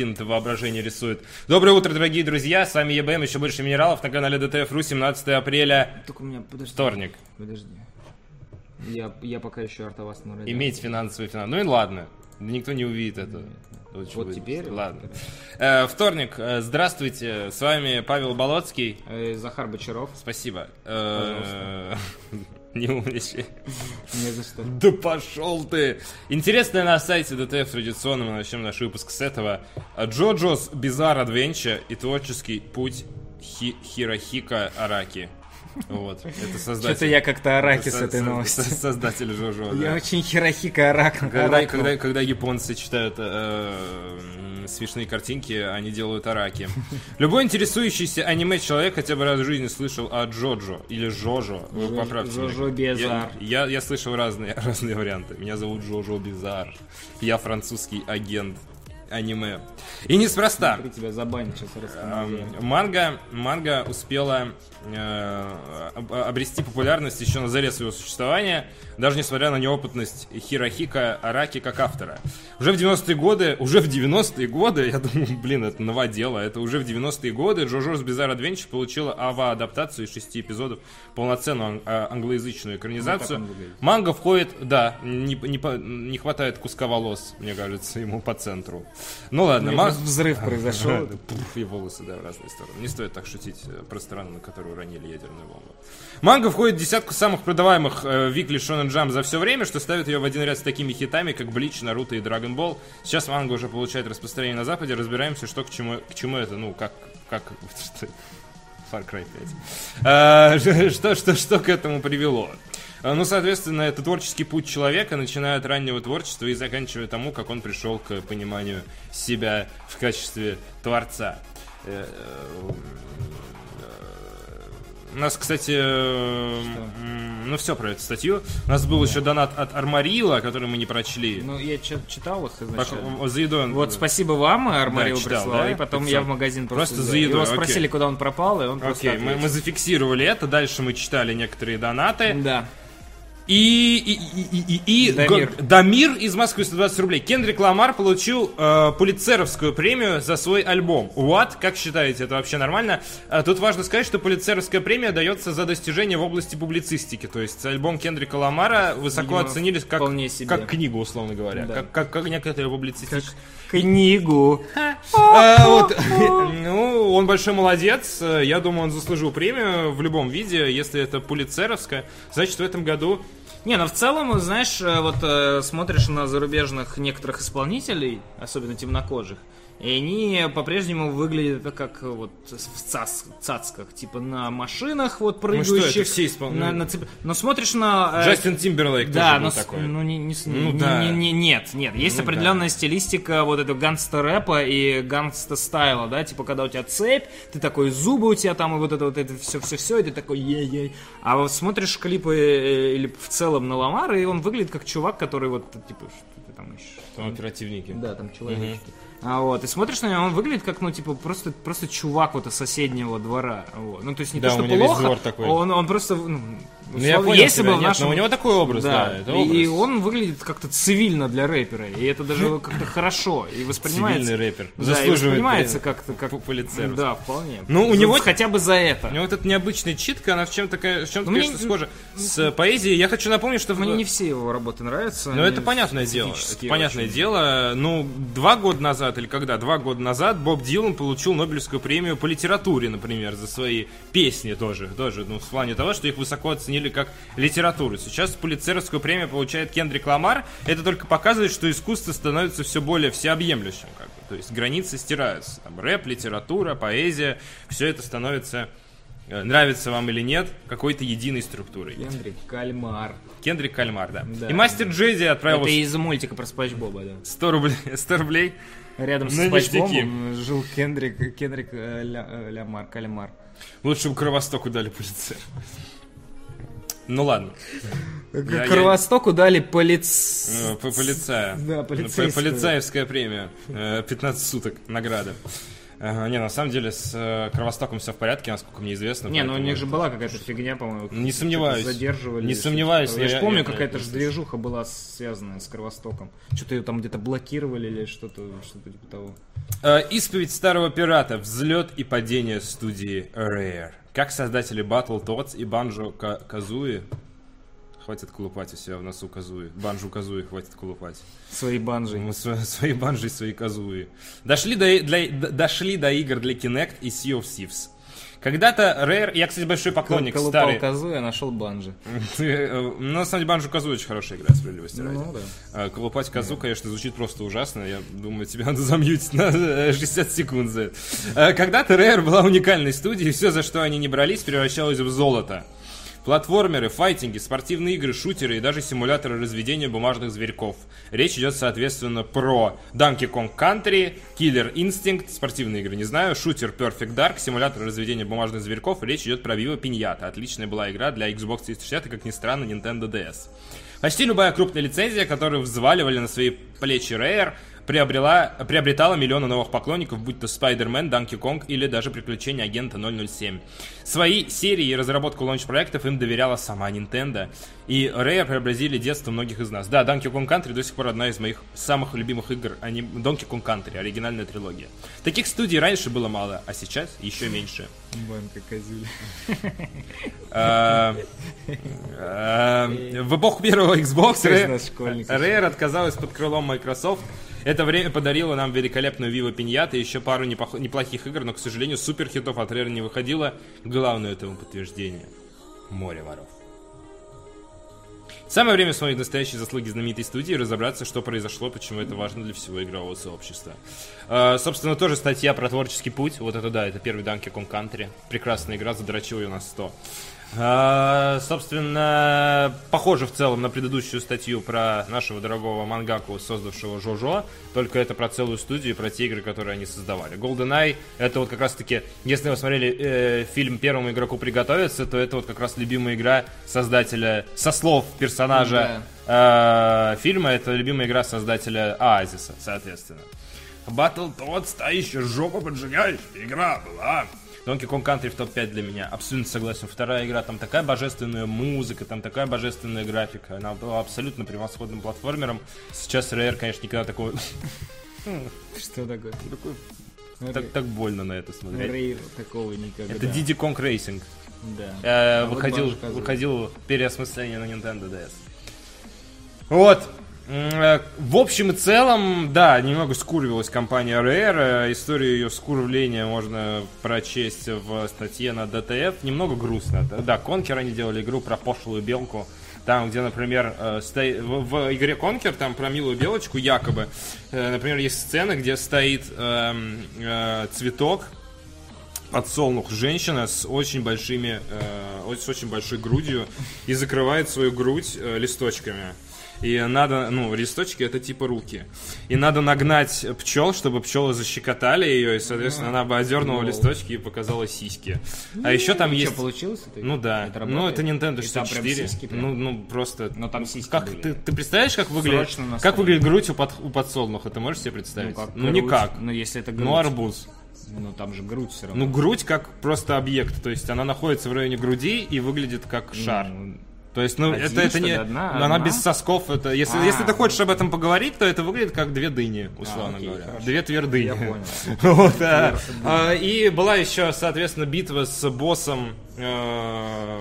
Кристина-то воображение рисует. Доброе утро, дорогие друзья, с вами ЕБМ, еще больше минералов на канале ДТФ.ру, 17 апреля, Только у меня, подожди. вторник. Подожди. Я, я пока еще артовас на радио. Иметь финансовый финанс. Ну и ладно, никто не увидит это. Очень Вот будет. теперь? Ладно. Э, вторник, э, здравствуйте, с вами Павел Болоцкий. Э, Захар Бочаров. Спасибо. Э, Не умничай. Не за что. Да пошел ты! Интересное на сайте ДТФ традиционно мы начнем наш выпуск с этого. Джоджо's Bizarre Adventure и творческий путь Хи- Хирохика Араки. Вот, это создатель. Что-то я как-то араки с этой новостью. со- Создатель Джоджо, Я очень хирохика арак. Когда, японцы читают э, смешные картинки, они делают араки. Любой интересующийся аниме человек хотя бы раз в жизни слышал о Джоджо или Жожо. Вы поправьте. Жожо Безар. Я, я, я слышал разные, разные варианты. Меня зовут Жожо Бизар. Я французский агент аниме. И неспроста. Смотри, тебя забанят сейчас Эм. Манга, манга успела э, об- обрести популярность еще на заре своего существования, даже несмотря на неопытность Хирохика Араки как автора. Уже в 90-е годы, уже в 90-е годы, я думаю, блин, это новодело, это уже в 90-е годы JoJo's Bizarre Adventure получила АВА-адаптацию из шести эпизодов, полноценную ан- а, англоязычную экранизацию. Ну. Манга входит, да, не, не не хватает куска волос, мне кажется, ему по центру. Ну ладно, ма- Взрыв произошел. И волосы, да, в разные стороны. Не стоит так шутить э, про страну, на которую уронили ядерную бомбу. Манга входит в десятку самых продаваемых э, Weekly Shonen Jump за все время, что ставит ее в один ряд с такими хитами, как Блич, Наруто и Dragon Ball. Сейчас манга уже получает распространение на Западе. Разбираемся, что к чему, к чему это, ну, как, как, что? Far Cry 5. Э, что, что, что к этому привело? Э, Ну, соответственно, это творческий путь человека, начиная от раннего творчества и заканчивая тому, как он пришел к пониманию себя в качестве творца. Э, э, У нас, кстати, э, м, ну все про эту статью. У нас был еще донат от Армарила, который мы не прочли. Ну, я читал их изначально. За едой он- Вот спасибо вам, Армарил Да, читал, прислал, да? и потом 500. я в магазин просто... Просто за едой, Его окей. спросили, куда он пропал, и он просто Окей, мы, мы зафиксировали это. Дальше мы читали некоторые донаты. Да. И, и, и, и, и, Дамир. Дамир из Москвы 120 рублей. Кендрик Ламар получил э, Пулитцеровскую премию за свой альбом. What? Как считаете, это вообще нормально? А, тут важно сказать, что Пулитцеровская премия дается за достижения в области публицистики. То есть альбом Кендрика Ламара высоко Видимо, оценили как, как книгу, условно говоря. Да. Как, как, как некоторые публицистические. Книгу. А, вот, ну, он большой молодец. Я думаю, он заслужил премию в любом виде. Если это Пулицеровская, значит, в этом году Не, ну в целом, знаешь, э, вот э, смотришь на зарубежных некоторых исполнителей, особенно темнокожих, и они по-прежнему выглядят как э, вот в цац- цацках, типа на машинах вот Ну что, прыгающих. это все испол- на- на цеп- Но смотришь на... э, Джастин Тимберлейк да, тоже но был такой. ну, не, не Ну не- да. не- не- нет, нет, есть Ну определенная да. стилистика вот этого гангста-рэпа и гангста-стайла, да, типа когда у тебя цепь, ты такой, зубы у тебя там, и вот это вот это все-все-все, и ты такой, ей-ей. А вот смотришь клипы э, или в целом на Ламара, и он выглядит как чувак, который вот, типа, что ты там ищешь? Там оперативники. Да, там человечки. А вот, и смотришь на него, он выглядит как, ну, типа, просто, просто чувак вот из соседнего двора. Вот. Ну, то есть не Да, то, что плохо, такой. Он, он просто, ну, Ну, я условно, понял если бы в нет, нашем- но у него такой образ, да, это и, и образ. он выглядит как-то цивильно для рэпера, и это даже как-то хорошо, и воспринимается... Цивильный рэпер. Да, Заслуживает воспринимается как-то как... полицейского. Да, вполне. Ну, у За- него- Хотя бы за это. У него вот эта необычная читка, она в чем-то, в чем-то Ну, конечно, не- схожа с поэзией. Я хочу напомнить, что... Мне не все его работы нравятся. Ну, они это понятное дело. Это понятное дело. Ну, два года назад, или когда? Два года назад Боб Дилан получил Нобелевскую премию по литературе, например, за свои песни тоже. Тоже, ну, в плане того, что их высоко оценили как литературу. Сейчас Пулицеровскую премию получает Кендрик Ламар. Это только показывает, что искусство становится все более всеобъемлющим. Как бы. То есть границы стираются. Там, рэп, литература, поэзия. Все это становится, э, нравится вам или нет, какой-то единой структурой. Кендрик Кальмар. Кендрик Кальмар, да. Да. И мастер Джеди отправил Это из мультика про Спанч Боба, да. 100 рублей, 100 рублей. Рядом с Спанч. Бобом жил Кендрик, Кендрик э, Ля- э, Лямар, Кальмар. Лучше бы Кровостоку дали полицею. Ну ладно. Я- Кровостоку дали полиц... Э, по- Полицая. Да, По- полицейскую. Полицаевская премия. Э, 15 суток награда. Не, на самом деле с э, Кровостоком все в порядке, насколько мне известно. Не, ну у них же была какая-то фигня, по-моему. Не сомневаюсь. Задерживали. Не что-то сомневаюсь. Я же помню, какая-то же движуха была связанная с Кровостоком. Что-то ее там где-то блокировали или что-то, что-то типа того. Э, Исповедь старого пирата. Взлет и падение студии Rare. Как создатели Battletoads и Банджо Казуи... Хватит колупать у себя в носу Казуи. Банджу Казуи хватит колупать. Свои банжи. Сво- Свои банжи и свои Казуи. Дошли до, для- дошли до игр для Kinect и Sea of Thieves. Когда-то Rare... Я, кстати, большой поклонник Колупал старой... козу, я нашел банжи. Ну, на самом деле, Банджу Казуи очень хорошая игра, справедливости ради. Ну да. А, Колупать козу, конечно, звучит просто ужасно. Я думаю, тебя надо замьютить на э, 60 секунд за это. А, Когда-то Rare была уникальной студией, и все, за что они не брались, превращалось в золото. Платформеры, файтинги, спортивные игры, шутеры и даже симуляторы разведения бумажных зверьков. Речь идет, соответственно, про Donkey Kong Country, Killer Instinct, спортивные игры, не знаю, шутер Perfect Dark, симулятор разведения бумажных зверьков. Речь идет про Viva Pinata. Отличная была игра для Xbox 360 и, как ни странно, Nintendo DS. Почти любая крупная лицензия, которую взваливали на свои плечи Rare, приобрела, приобретала миллионы новых поклонников, будь то Spider-Man, Donkey Kong или даже приключения агента 007. Свои серии и разработку лаунч-проектов им доверяла сама Nintendo. И Rare преобразили детство многих из нас. Да, Donkey Kong Country до сих пор одна из моих самых любимых игр. Они... Donkey Kong Country, оригинальная трилогия. Таких студий раньше было мало, а сейчас еще меньше. Банка козюля. А, а, В эпоху первого Xbox Rare- отказалась под крылом Microsoft. Это время подарило нам великолепную Viva Pinata и еще пару неплохих игр, но, к сожалению, супер хитов от Rare не выходило. Главное этому подтверждение. Море воров. Самое время вспомнить настоящие заслуги знаменитой студии и разобраться, что произошло, почему это важно для всего игрового сообщества. Э, собственно, тоже статья про творческий путь. Вот это да, это первый Donkey Kong Country. Прекрасная игра, задрочил ее на 100. Э, собственно, похоже в целом на предыдущую статью про нашего дорогого мангаку, создавшего Жожо, только это про целую студию и про те игры, которые они создавали. GoldenEye, это вот как раз-таки, если вы смотрели э, фильм «Первому игроку приготовиться», то это вот как раз любимая игра создателя, со слов персонажа э, фильма, это любимая игра создателя Оазиса, соответственно. Battletoads, та еще жопу поджигающая игра была. Donkey Kong Country в топ-5 для меня. Абсолютно согласен. Вторая игра, там такая божественная музыка, там такая божественная графика. Она была абсолютно превосходным платформером. Сейчас Rare, конечно, никогда такого... Что такое? Так, так больно на это смотреть. Рейр такого никогда. Это Diddy Kong Racing. Да. Э, А выходил, выходил переосмысление на Nintendo DS. Вот. Э, В общем и целом, да, немного скуривалась компания Rare. Э, Историю ее скурвления можно прочесть в статье на DTF. Немного грустно. Да, Конкер они делали игру про пошлую белку. Там, где, например, э, стои- в, игре Конкер, там про милую белочку якобы, например, есть сцена, где стоит эм, цветок, подсолнух женщина с очень большими, э, с очень большой грудью и закрывает свою грудь э, листочками. И надо, ну, листочки это типа руки. И надо нагнать пчел, чтобы пчелы защекотали ее, и, соответственно, она бы одернула листочки и показала сиськи. А еще там Что, есть. получилось это? Ну да. Это ну, это? Nintendo И там прям 64. сиськи прям? Ну, ну, просто. Но там сиськи Как были. ты, ты представляешь, как выглядит, как выглядит грудь у, под- у подсолнуха? Ты можешь себе представить? как ну грудь. никак. Ну, если это грудь. Ну арбуз. Ну, там же грудь все равно. Ну, грудь как просто объект, то есть она находится в районе груди и выгодит как шар. Ну, То есть, ну, Один, это, это не... одна? Она Одна? без сосков, это... Если, А. если ты хочешь об этом поговорить, то это выглядит как две дыни, условно окей, говоря. хорошо. Две твердыни. Я понял. Вот, а, а, И была еще, соответственно, битва с боссом, э,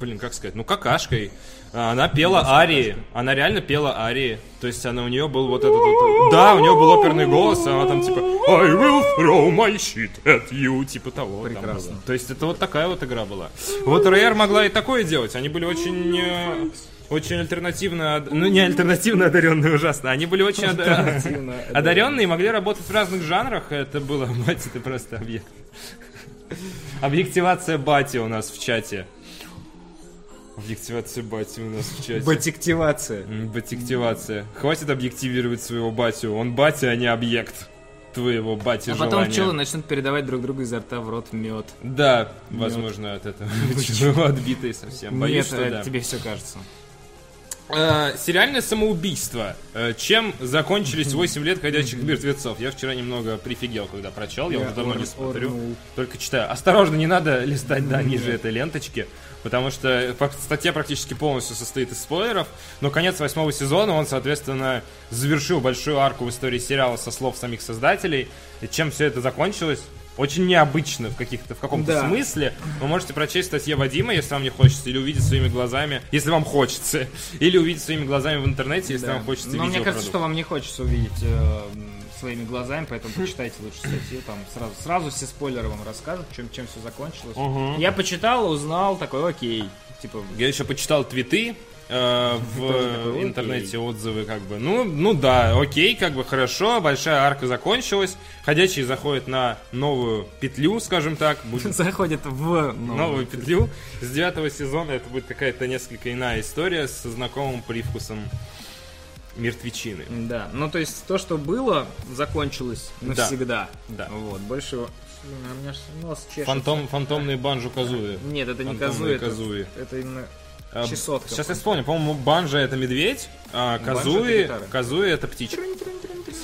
блин, как сказать, ну, какашкой. А, Она пела арии, она реально пела арии. То есть она у нее был вот этот вот... Да, у нее был оперный голос, и она там типа I will throw my shit at you, типа того. Прекрасно. То есть это вот такая вот игра была. Вот Rare могла и такое делать. Они были очень... э, Очень альтернативно, ну не альтернативно одаренные ужасно, они были очень одаренные, могли работать в разных жанрах, это было, мать, это просто объект. Объективация бати у нас в чате. Объективация бати у нас в чате. Батиктивация. Батиктивация. Хватит объективировать своего батю. Он батя, а не объект твоего бати А потом желания. пчелы начнут передавать друг другу изо рта в рот мед. Да, возможно, от этого. Отбитый совсем. Боюсь, Нет, что да. тебе все кажется. Э, сериальное самоубийство. Э, чем закончились 8 лет ходячих мертвецов? Я вчера немного прифигел, когда прочел, я, Я уже давно не смотрю. орнул. Только читаю. Осторожно, не надо листать, да, ниже этой ленточки, потому что статья практически полностью состоит из спойлеров, но конец восьмого сезона, он, соответственно, завершил большую арку в истории сериала со слов самих создателей. И чем все это закончилось? Очень необычно в, каких-то, в каком-то Да. смысле. Вы можете прочесть статье Вадима, если вам не хочется, или увидеть своими глазами, если вам хочется, или увидеть своими глазами в интернете, если Да. вам хочется Но мне кажется, что вам не хочется увидеть э, своими глазами, поэтому почитайте лучше статью, там сразу, сразу все спойлеры вам расскажут, чем, чем все закончилось. Я почитал, узнал, такой, окей, типа, Я еще почитал твиты э, в интернете отзывы, как бы. Ну, ну да, окей, как бы хорошо, большая арка закончилась. Ходячий заходит на новую петлю, скажем так, будет заходит в новую петлю. С девятого сезона это будет какая-то несколько иная история со знакомым привкусом мертвечины. Да, ну то есть то, что было, закончилось навсегда. Да. Вот, больше... У меня нос чешется. Фантом, фантомные банджу Казуи. Нет, это не Казуи, Казуи. это, это именно А, чесотка. Сейчас я вспомню, по-моему, банжа это медведь, а Банджо это Казуи. Казуи это птичка.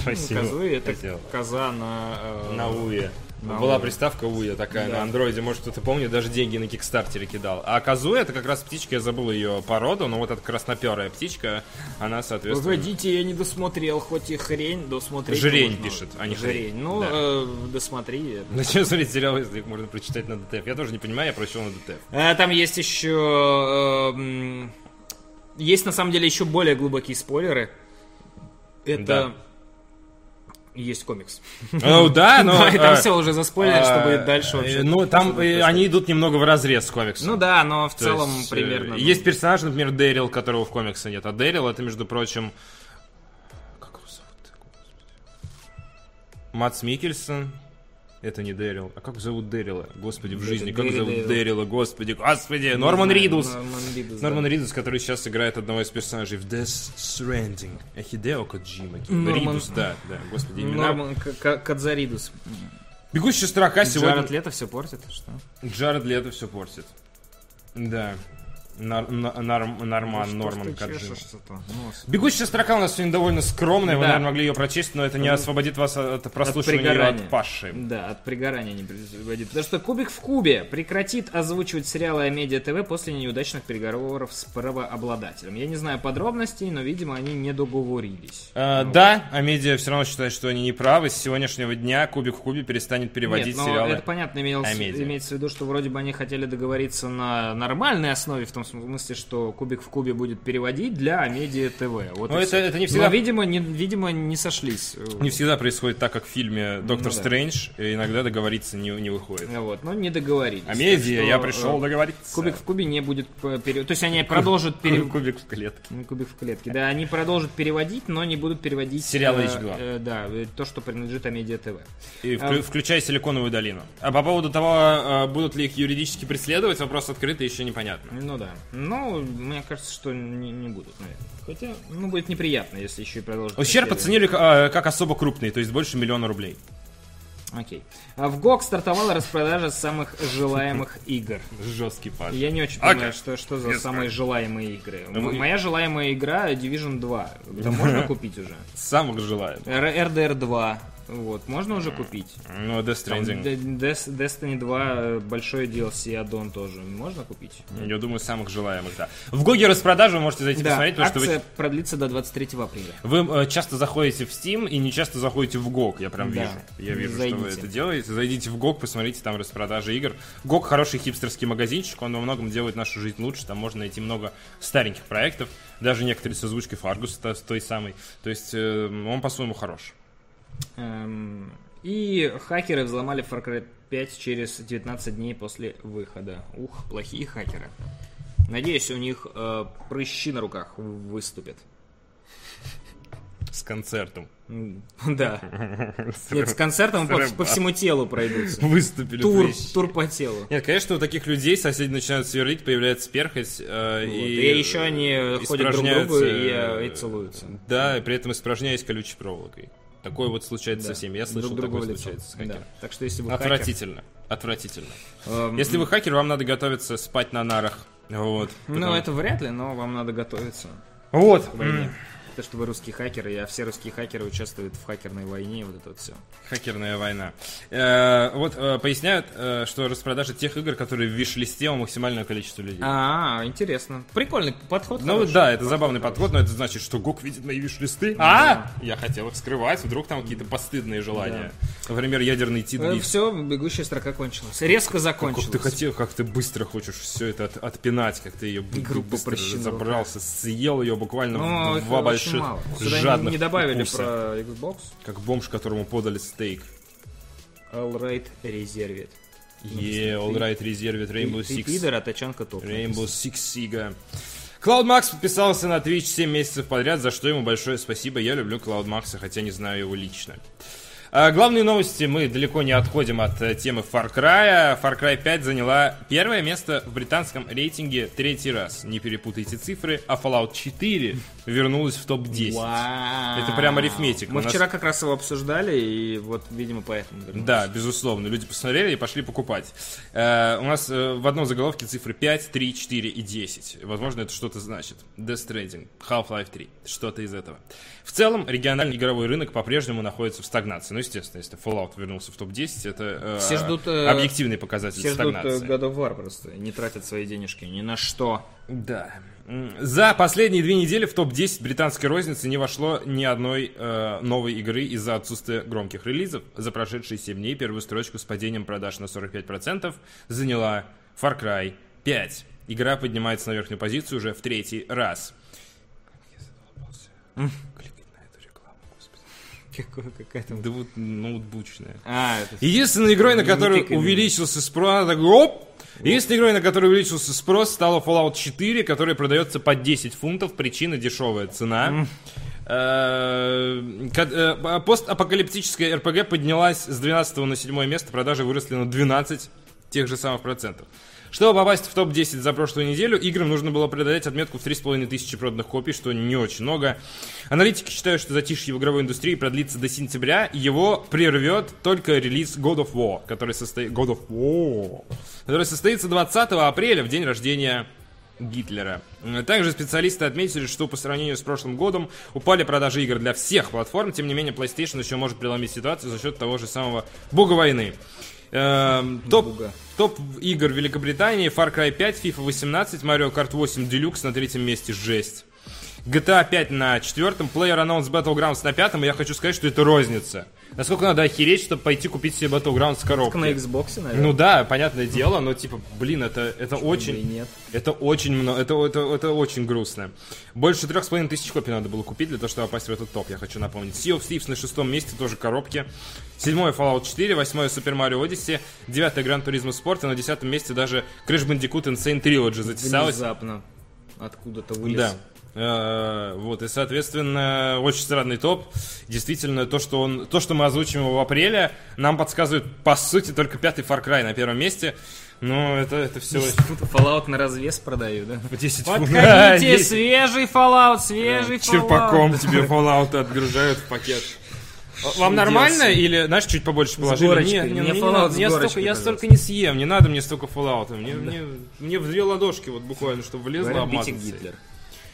Спасибо. Казуи это Спасибо. коза на... э, На Уе. На Была Уе. приставка Ouya такая Да. на андроиде, может кто-то помнит, даже деньги на Кикстартере кидал. А Казуя это как раз птичка, я забыл ее породу, но вот эта красноперая птичка, она, соответственно... Погодите, я не досмотрел, хоть и хрень, досмотреть. Жирень можно. пишет, а не Жирень. хрень. Ну, Да. э, досмотри. Зачем смотреть сериал, если их можно прочитать на DTF? Я тоже не понимаю, я прочел на DTF. А, Там есть еще... э, м, Есть на самом деле еще более глубокие спойлеры. Это... Да. Есть комикс. Ну да, но... Да, и там все уже заспойлерили, что э, будет дальше вообще. Ну, там они идут немного в разрез с комиксом. Ну да, но в целом э, примерно. ну, Есть персонаж, например, Дэрил, которого в комиксе нет. А Дэрил это, между прочим... Как его зовут? Матс Микельсон. Это не Дэрил. А как зовут Дэрила? Господи, в жизни. Как зовут Дэрил. Дэрила? Господи, господи. не Норман знаю, Ридус. Норман Ридус, да. Норман Ридус, который сейчас играет одного из персонажей в Death Stranding. А Хидео Коджима. Норман- Ридус, да, да. Господи, имена. Норман Кадзаридус. Бегущая строка сегодня... Джаред Лето все портит, что? Джаред Лето все портит. Да. Нар- на- Нар- Норман, Норман Коджима. Нос. Бегущая строка у нас сегодня довольно скромная, вы, Да. наверное, могли ее прочесть, но это не освободит вас от прослушивания ее пригорания. от Паши. Да, от пригорания не приводит. Потому что Кубик в Кубе прекратит озвучивать сериалы о Медиа ТВ после неудачных переговоров с правообладателем. Я не знаю подробностей, но, видимо, они не договорились. Э, Да, а медиа все равно считает, что они не правы. С сегодняшнего дня Кубик в Кубе перестанет переводить Нет, но сериалы. это понятно, имелось- имеется в виду, что вроде бы они хотели договориться на нормальной основе, в том смысле, что Кубик в Кубе будет переводить для Амедиа ТВ. Вот Но и это- это не всегда- Но, видимо, не, видимо, не сошлись. Не всегда происходит так, как в фильме Доктор Ну да. Стрэндж, и иногда договориться не, не выходит. Вот, но не договорились. А медиа, Так я пришел э, договориться. Кубик в Кубе не будет э, пере- То есть они продолжат пере- Кубик в клетке. Ну, Кубик в клетке. Да, они продолжат переводить, но не будут переводить... Сериалы э, H2. э, да, э, то, что принадлежит Амедиа ТВ. И вклю- включая Силиконовую долину. А по поводу того, э, будут ли их юридически преследовать, вопрос открытый, еще непонятно. Ну да. Ну, мне кажется, что не, не будут, наверное. Хотя, ну, будет неприятно, если еще и продолжат. Ущерб оценили э, как особо крупный, то есть больше миллиона рублей. Окей. А в ГОК стартовала распродажа самых желаемых игр. Жесткий паш. Я не очень понимаю, что, что за самые желаемые игры. Ну, Моя желаемая игра Division 2. Да можно купить уже. Самых желаем. Р- RDR 2. Вот, можно уже купить. Ну, Death Там Stranding. Д- Des- Destiny 2, э, большой DLC аддон тоже. Можно купить? Я думаю, самых желаемых, да. В Гоге распродажу вы можете зайти посмотреть, потому что акция вы, продлится до 23 апреля. вы э, часто заходите в Steam и не часто заходите в GOG, я прям Да. вижу. Я вижу, что вы Зайдите. это делаете. Зайдите в GOG, посмотрите там распродажи игр. GOG хороший хипстерский магазинчик, он во многом делает нашу жизнь лучше, там можно найти много стареньких проектов, даже некоторые с озвучкой Фаргус, с той самой. То есть э, он по-своему хорош. Эм, И хакеры взломали Far Cry 5 через 19 дней после выхода. Ух, плохие хакеры. Надеюсь, у них э, прыщи на руках выступят. С концертом. Да. Нет, с концертом по, по всему телу пройдутся. Выступили Тур, прыщи. тур по телу. Нет, конечно, у таких людей соседи начинают сверлить, появляется перхоть. э, Вот. и, И еще они ходят друг к другу и, э, и целуются. Да, и при этом испражняясь колючей проволокой. Такое вот случается Да. со всеми. Я слышал, Друг такое в лицо. случается с Да. хакером. Так что если вы хакер, Отвратительно. Отвратительно. эм, Если вы хакер, вам надо готовиться спать на нарах. Вот. Ну, Потому- это вряд ли, но вам надо готовиться. Вот. То, что вы русские хакеры, а все русские хакеры участвуют в хакерной войне, вот это вот все. Хакерная война. Э, вот э, поясняют, э, что распродажа тех игр, которые в виш-листе у максимального количества людей. А, интересно. Прикольный подход. Ну хороший. да, это забавный подход, но это значит, что ГОК видит мои виш-листы. А! Я хотел их скрывать, вдруг там какие-то постыдные желания. Например, ядерный тит все, бегущая строка кончилась. Резко Как закончилась. ты хотел, как ты быстро хочешь все это от- отпинать, как ты ее быстро забрался, съел ее буквально Ну, в два очень больших мало. Сюда не- жадных не добавили укуса. про Xbox. Как бомж, которому подали стейк. All right, Reserved. Yeah, all right, резервит Rainbow Ты, ты Six. пидор, а тачанка топ. Rainbow Six Siga. Клауд Макс подписался на Twitch 7 месяцев подряд, за что ему большое спасибо. Я люблю Клауд Макса, хотя не знаю его лично. А, главные новости. Мы далеко не отходим от э, темы Far Cry. Far Cry 5 заняла первое место в британском рейтинге третий раз. Не перепутайте цифры. А Fallout 4 вернулась в топ-10. Вау. Это прям арифметика. Мы нас- вчера как раз его обсуждали, и вот, видимо, поэтому. Да, безусловно. Люди посмотрели и пошли покупать. Э, у нас э, в одном заголовке цифры 5, 3, 4 и 10. Возможно, это что-то значит. Death Stranding, Half-Life 3. Что-то из этого. В целом, региональный игровой рынок по-прежнему находится в стагнации. Ну, естественно, если Fallout вернулся в топ-10, это э, Все ждут, э, объективный показатель Все ждут э, стагнации. God of War просто, не тратят свои денежки ни на что. Да. За последние две недели в топ-10 британской розницы не вошло ни одной э, новой игры из-за отсутствия громких релизов. За прошедшие 7 дней первую строчку с падением продаж на 45% заняла Far Cry 5. Игра поднимается на верхнюю позицию уже в третий раз. Я задолбался кликать на эту рекламу, господи. Какая-то... Да вот ноутбучная. А, это... Единственной игрой, на которую увеличился спрос, она так, оп! Единственной игрой, на которую увеличился спрос, стала Fallout 4, которая продается по 10 фунтов. Причина дешевая цена. Э, э, Постапокалиптическая РПГ поднялась с 12 на 7 место, продажи выросли на 12 тех же самых процентов. Чтобы попасть в топ-10 за прошлую неделю, играм нужно было преодолеть отметку в 3,5 тысячи проданных копий, что не очень много. Аналитики считают, что затишье в игровой индустрии продлится до сентября, его прервет только релиз God of War, который, состоит... God of War, который состоится 20 апреля, в день рождения Гитлера. Также специалисты отметили, что по сравнению с прошлым годом упали продажи игр для всех платформ, тем не менее PlayStation еще может преломить ситуацию за счет того же самого бога войны. Эм, топ, топ игр Великобритании, Far Cry 5, FIFA 18, Mario Kart 8 Deluxe на третьем месте, жесть. GTA 5 на четвертом, PlayerUnknown's Battlegrounds на пятом, и я хочу сказать, что это розница. Насколько надо охереть, чтобы пойти купить себе Battlegrounds с коробки? на Xbox, наверное. Ну да, понятное дело, но типа, блин, это, это очень... нет. Это очень много, это, это, это очень грустно. Больше трех с половиной тысяч копий надо было купить для того, чтобы попасть в этот топ, я хочу напомнить. Sea of Thieves на шестом месте, тоже коробки. Седьмое Fallout 4, восьмое Super Mario Odyssey, девятое Gran Turismo Sport, и на десятом месте даже Crash Bandicoot Insane Trilogy затесалась. Внезапно. Откуда-то вылез. Да. Э, Вот, и, соответственно, очень странный топ. Действительно, то, что, он, то, что мы озвучим его в апреле, нам подсказывает, по сути, только пятый Far Cry на первом месте. Но это, это все... Fallout на развес продаю, да? по 10 фунтов. Подходите, 10 свежий Fallout, свежий Fallout. Черпаком тебе Fallout отгружают в пакет. Вам нормально или, знаешь, чуть побольше положили? горочкой. Не, не, Мне Fallout не надо. с Я, горочкой, столько, я столько не съем, не надо мне столько Fallout. Мне, мне, мне в две ладошки вот буквально, чтобы влезло обмазаться. Гитлер.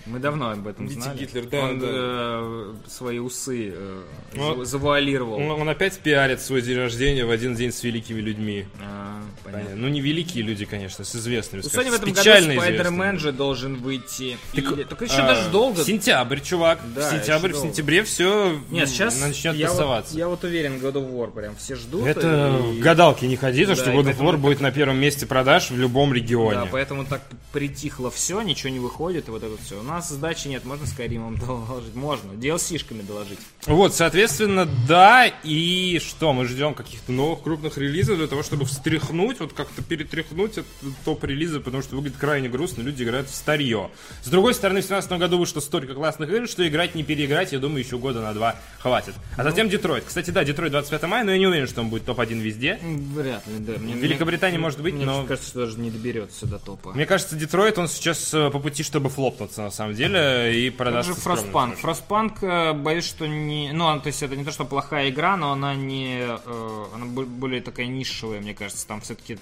Мы давно об этом Битик знали. Гитлер, да, Он да. э, свои усы э, Ну, зав- завуалировал. Он, он опять пиарит свой день рождения в один день с великими людьми. А, понятно. Понятно. Ну, не великие люди, конечно, с известными. У скажем, Sony в этом году Спайдермен же должен выйти. Так, Или- Только еще а, даже долго. Сентябрь, чувак. Да, сентябрь, в сентябре все Нет, сейчас начнет я вот, тасоваться. я вот уверен, God of War прям все ждут. Это и- гадалки не ходи, то, Да, что God of War будет на первом месте продаж в любом регионе. Да, поэтому так притихло все, ничего не выходит, и вот это все. У нас сдачи нет, можно с Каримом доложить? Можно, DLC-шками доложить. Вот, соответственно, да, и что, мы ждем каких-то новых крупных релизов для того, чтобы встряхнуть, вот как-то перетряхнуть этот топ-релизы, потому что выглядит крайне грустно, люди играют в старье. С другой стороны, в 2017 году вышло столько классных игр, что играть не переиграть, я думаю, еще года на два хватит. А затем Детройт. Кстати, да, Детройт 25 мая, но я не уверен, что он будет топ-1 везде. Вряд ли, да. Мне, В Великобритании может быть, мне но- кажется, что даже не доберется до топа. Мне кажется, Детройт, он сейчас э, по пути, чтобы флопнуться, на самом деле, и продастся же скромно, Frostpunk. скажем. Frostpunk, э, боюсь, что не... Ну, то есть это не то, что плохая игра, но она не... э, Она бо- более такая нишевая, мне кажется. Там все-таки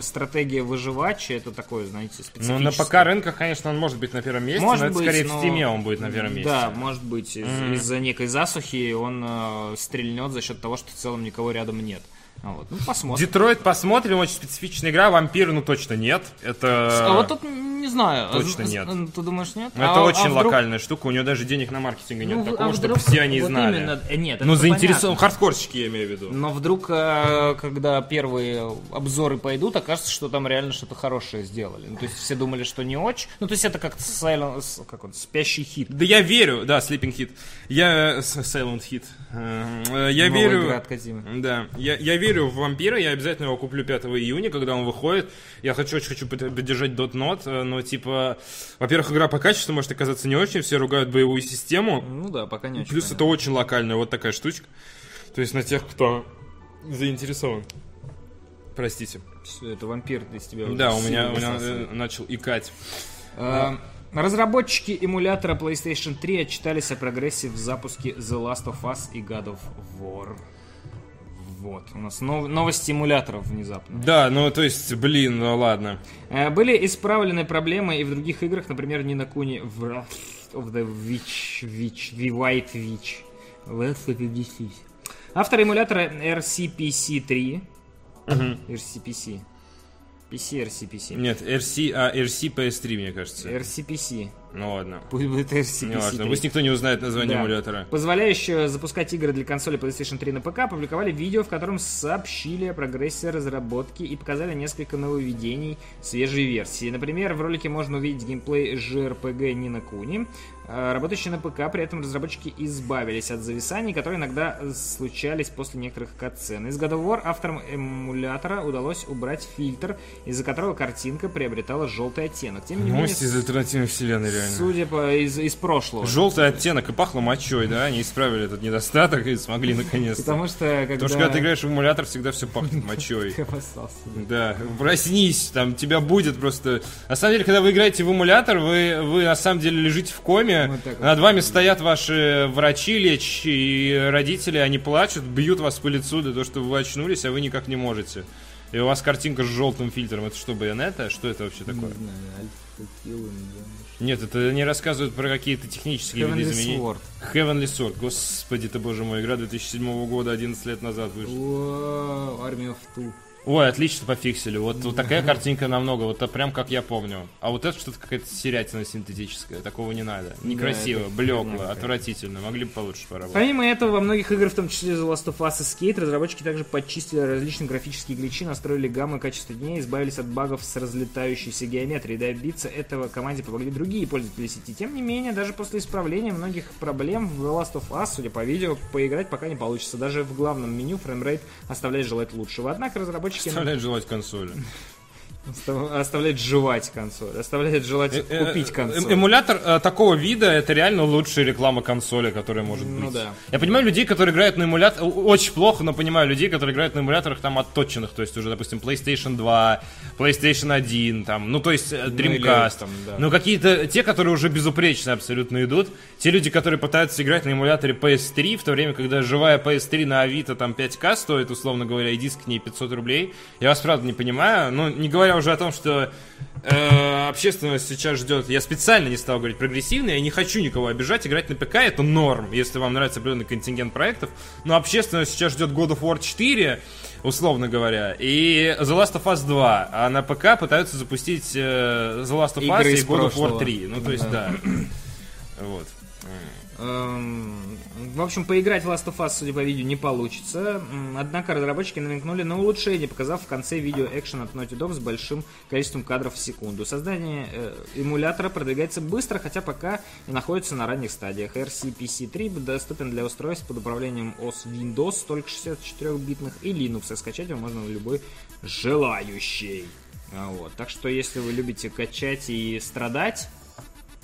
стратегия выживача, это такое, знаете, Ну, специфическое. на ПК рынках, конечно, он может быть на первом месте, Может но это быть, скорее но- в Steam он будет на первом месте. Да, может быть. Из- Из-за некой засухи он э, стрельнет за счет того, что в целом никого рядом нет. Вот. Ну, посмотрим. Детройт посмотрим, очень специфичная игра, вампиры, ну точно нет. Это... А вот тут не знаю. Точно А, нет. а, Ты думаешь, нет? Это А- очень а вдруг- локальная штука, у него даже денег на маркетинг нет Ну, такого, а чтобы вдруг- все они вот знали. именно, э, нет, ну, заинтересован, хардкорщики я имею в виду. Но вдруг, э, когда первые обзоры пойдут, окажется, что там реально что-то хорошее сделали. Ну, то есть все думали, что не очень. Ну, то есть это как Silent, как он, спящий хит. Да я верю, да, Sleeping Hit. Я... э, Silent Hit. Я Новая верю... игра от. Да, я, я верю в вампира, я обязательно его куплю 5 июня, когда он выходит. Я хочу, очень хочу под- поддержать Dot Not, э, но типа, во-первых, игра по качеству может оказаться не очень, все ругают боевую систему. Ну да, пока не очень. Плюс это понятно. очень локальная вот такая штучка. То есть на тех, кто заинтересован. Простите. Всё, это вампир из тебя. уже Да, у меня, у меня э, начал икать. Э, Разработчики эмулятора PlayStation 3 отчитались о прогрессе в запуске The Last of Us и God of War. Вот, у нас нов- новости эмуляторов внезапно. Да, ну то есть, блин, ну ладно. Э, Были исправлены проблемы и в других играх, например, ни на Куни Wrath of the Witch, Witch, The White Witch. Wrath of the Witch. Автор эмулятора RCPC-3. RCPC. PC RCPC. Нет, RC, а RC PS3, мне кажется. RCPC. Ну ладно. Пусть будет RCPC. Не важно, 3. пусть никто не узнает название Да. эмулятора. Позволяющее запускать игры для консоли PlayStation 3 на ПК, опубликовали видео, в котором сообщили о прогрессе разработки и показали несколько нововведений свежей версии. Например, в ролике можно увидеть геймплей JRPG Нина Куни. Э, Работающий на ПК, при этом разработчики избавились от зависаний, которые иногда случались после некоторых катсцен. Из God of War авторам эмулятора удалось убрать фильтр, из-за которого картинка приобретала желтый оттенок. Тем не менее, Мость из альтернативной вселенной, реально. судя по из, из прошлого. Желтый оттенок и пахло мочой, да? Они исправили этот недостаток и смогли наконец-то. Потому что когда... Потому что когда ты играешь в эмулятор, всегда все пахнет мочой. Да. проснись, там тебя будет просто... На самом деле, когда вы играете в эмулятор, вы, вы на самом деле лежите в коме, Вот так вот. над вами стоят ваши врачи, лечь и родители, они плачут, бьют вас по лицу для того, чтобы вы очнулись, а вы никак не можете. И у вас картинка с желтым фильтром. Это что, байонета? Что это вообще такое? Нет, это не рассказывают про какие-то технические Heavenly видоизменения. Sword. Heavenly Sword. Господи ты, боже мой, игра 2007 года, 11 лет назад вышла. О, Army of Two. Ой, отлично пофиксили. Вот, вот такая картинка намного, вот прям как я помню. А вот это что-то какая-то серятина синтетическая, такого не надо. Некрасиво, это блекло, отвратительно. Могли бы получше поработать. Помимо этого, во многих играх, в том числе The Last of Us и Skate, разработчики также подчистили различные графические гличи, настроили гаммы качества дней, избавились от багов с разлетающейся геометрией. Добиться этого команде помогли другие пользователи сети. Тем не менее, даже после исправления многих проблем в The Last of Us, судя по видео, поиграть пока не получится. Даже в главном меню framerate оставляет желать лучшего. Однако разработчики... Оставляет желать консоли. Остав- Оставляет жевать консоль, оставляет желать Э, э, купить консоль. Эмулятор э, такого вида это реально лучшая реклама консоли, которая может быть. Ну да. Я понимаю людей, которые играют на эмулятор очень плохо, но понимаю людей, которые играют на эмуляторах там отточенных, то есть уже, допустим, PlayStation 2, PlayStation 1, там, ну то есть или Dreamcast. там, да. Ну какие-то те, которые уже безупречно абсолютно идут. Те люди, которые пытаются играть на эмуляторе PS3, в то время, когда живая PS3 на Авито там 5к стоит, условно говоря, и диск к ней 500 рублей. Я вас правда не понимаю. Ну, не говоря уже о том, что э, общественность сейчас ждет. Я специально не стал говорить прогрессивно, я не хочу никого обижать. Играть на ПК это норм, если вам нравится определенный контингент проектов. Но общественность сейчас ждет God of War 4, условно говоря, и The Last of Us 2. А на ПК пытаются запустить э, The Last of Us Игры и God of War прошлого. 3. Ну, то есть, да. Вот. Эм, В общем, поиграть в Last of Us, судя по видео, не получится. Однако разработчики намекнули на улучшение, показав в конце видео экшен от Naughty Dog с большим количеством кадров в секунду. Создание э, эмулятора продвигается быстро, хотя пока и находится на ранних стадиях. RCPC-3 будет доступен для устройств под управлением OS Windows, только 64-битных, и Linux. И скачать его можно на любой желающий. А Вот. Так что, если вы любите качать и страдать,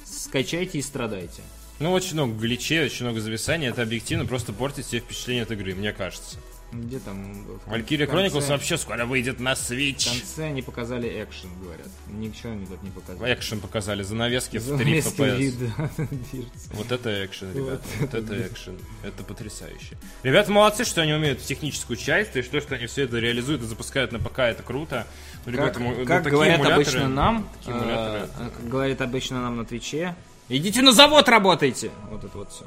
скачайте и страдайте. Ну, очень много гличей, очень много зависаний. Это объективно просто портит себе впечатление от игры, мне кажется. Где там? в Valkyria конце- Chronicles вообще скоро выйдет на В Switch. конце они показали экшен, говорят. Ничего они тут не показали. Экшен показали, занавески в 3 Занавески FPS. вид. Вот это экшен, ребята. Вот Вот это экшен. Это потрясающе. Ребята молодцы, что они умеют техническую часть, и что, что они все это реализуют и запускают на ПК, это круто. Ну, Как, ребята, ну, как говорят обычно нам, э, как говорит обычно нам на Твиче, идите на завод работайте! Вот это вот все.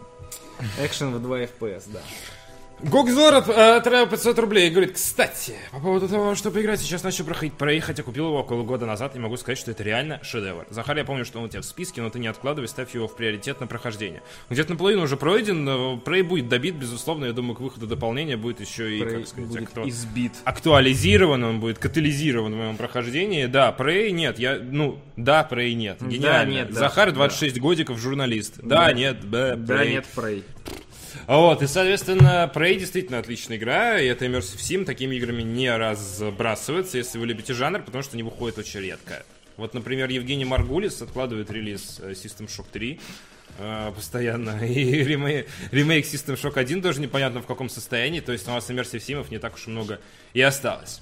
Экшен в 2 FPS, да. Гогзоров э, отправил 500 рублей и говорит, кстати, по поводу того, что поиграть, сейчас начал проходить проект, хотя купил его около года назад, и могу сказать, что это реально шедевр. Захар, я помню, что он у тебя в списке, но ты не откладывай, ставь его в приоритет на прохождение. Где-то наполовину уже пройден, но Прей будет добит, безусловно, я думаю, к выходу дополнения будет еще и, как сказать, будет акту- избит. актуализирован, он будет катализирован в моем прохождении. Да, Прей нет, я, ну, да, Прей нет. Да, Гениально. нет, да, Захар, да. 26 годиков, журналист. Да, Да. нет, да, Да, Prey. нет, Прей. Вот, и, соответственно, Prey действительно отличная игра, и это Immersive Sim такими играми не разбрасывается, если вы любите жанр, потому что они выходят очень редко. Вот, например, Евгений Маргулис откладывает релиз э, System Shock 3 э, постоянно, и ремей- ремейк System Shock 1 тоже непонятно в каком состоянии, то есть у нас Immersive Симов не так уж и много и осталось.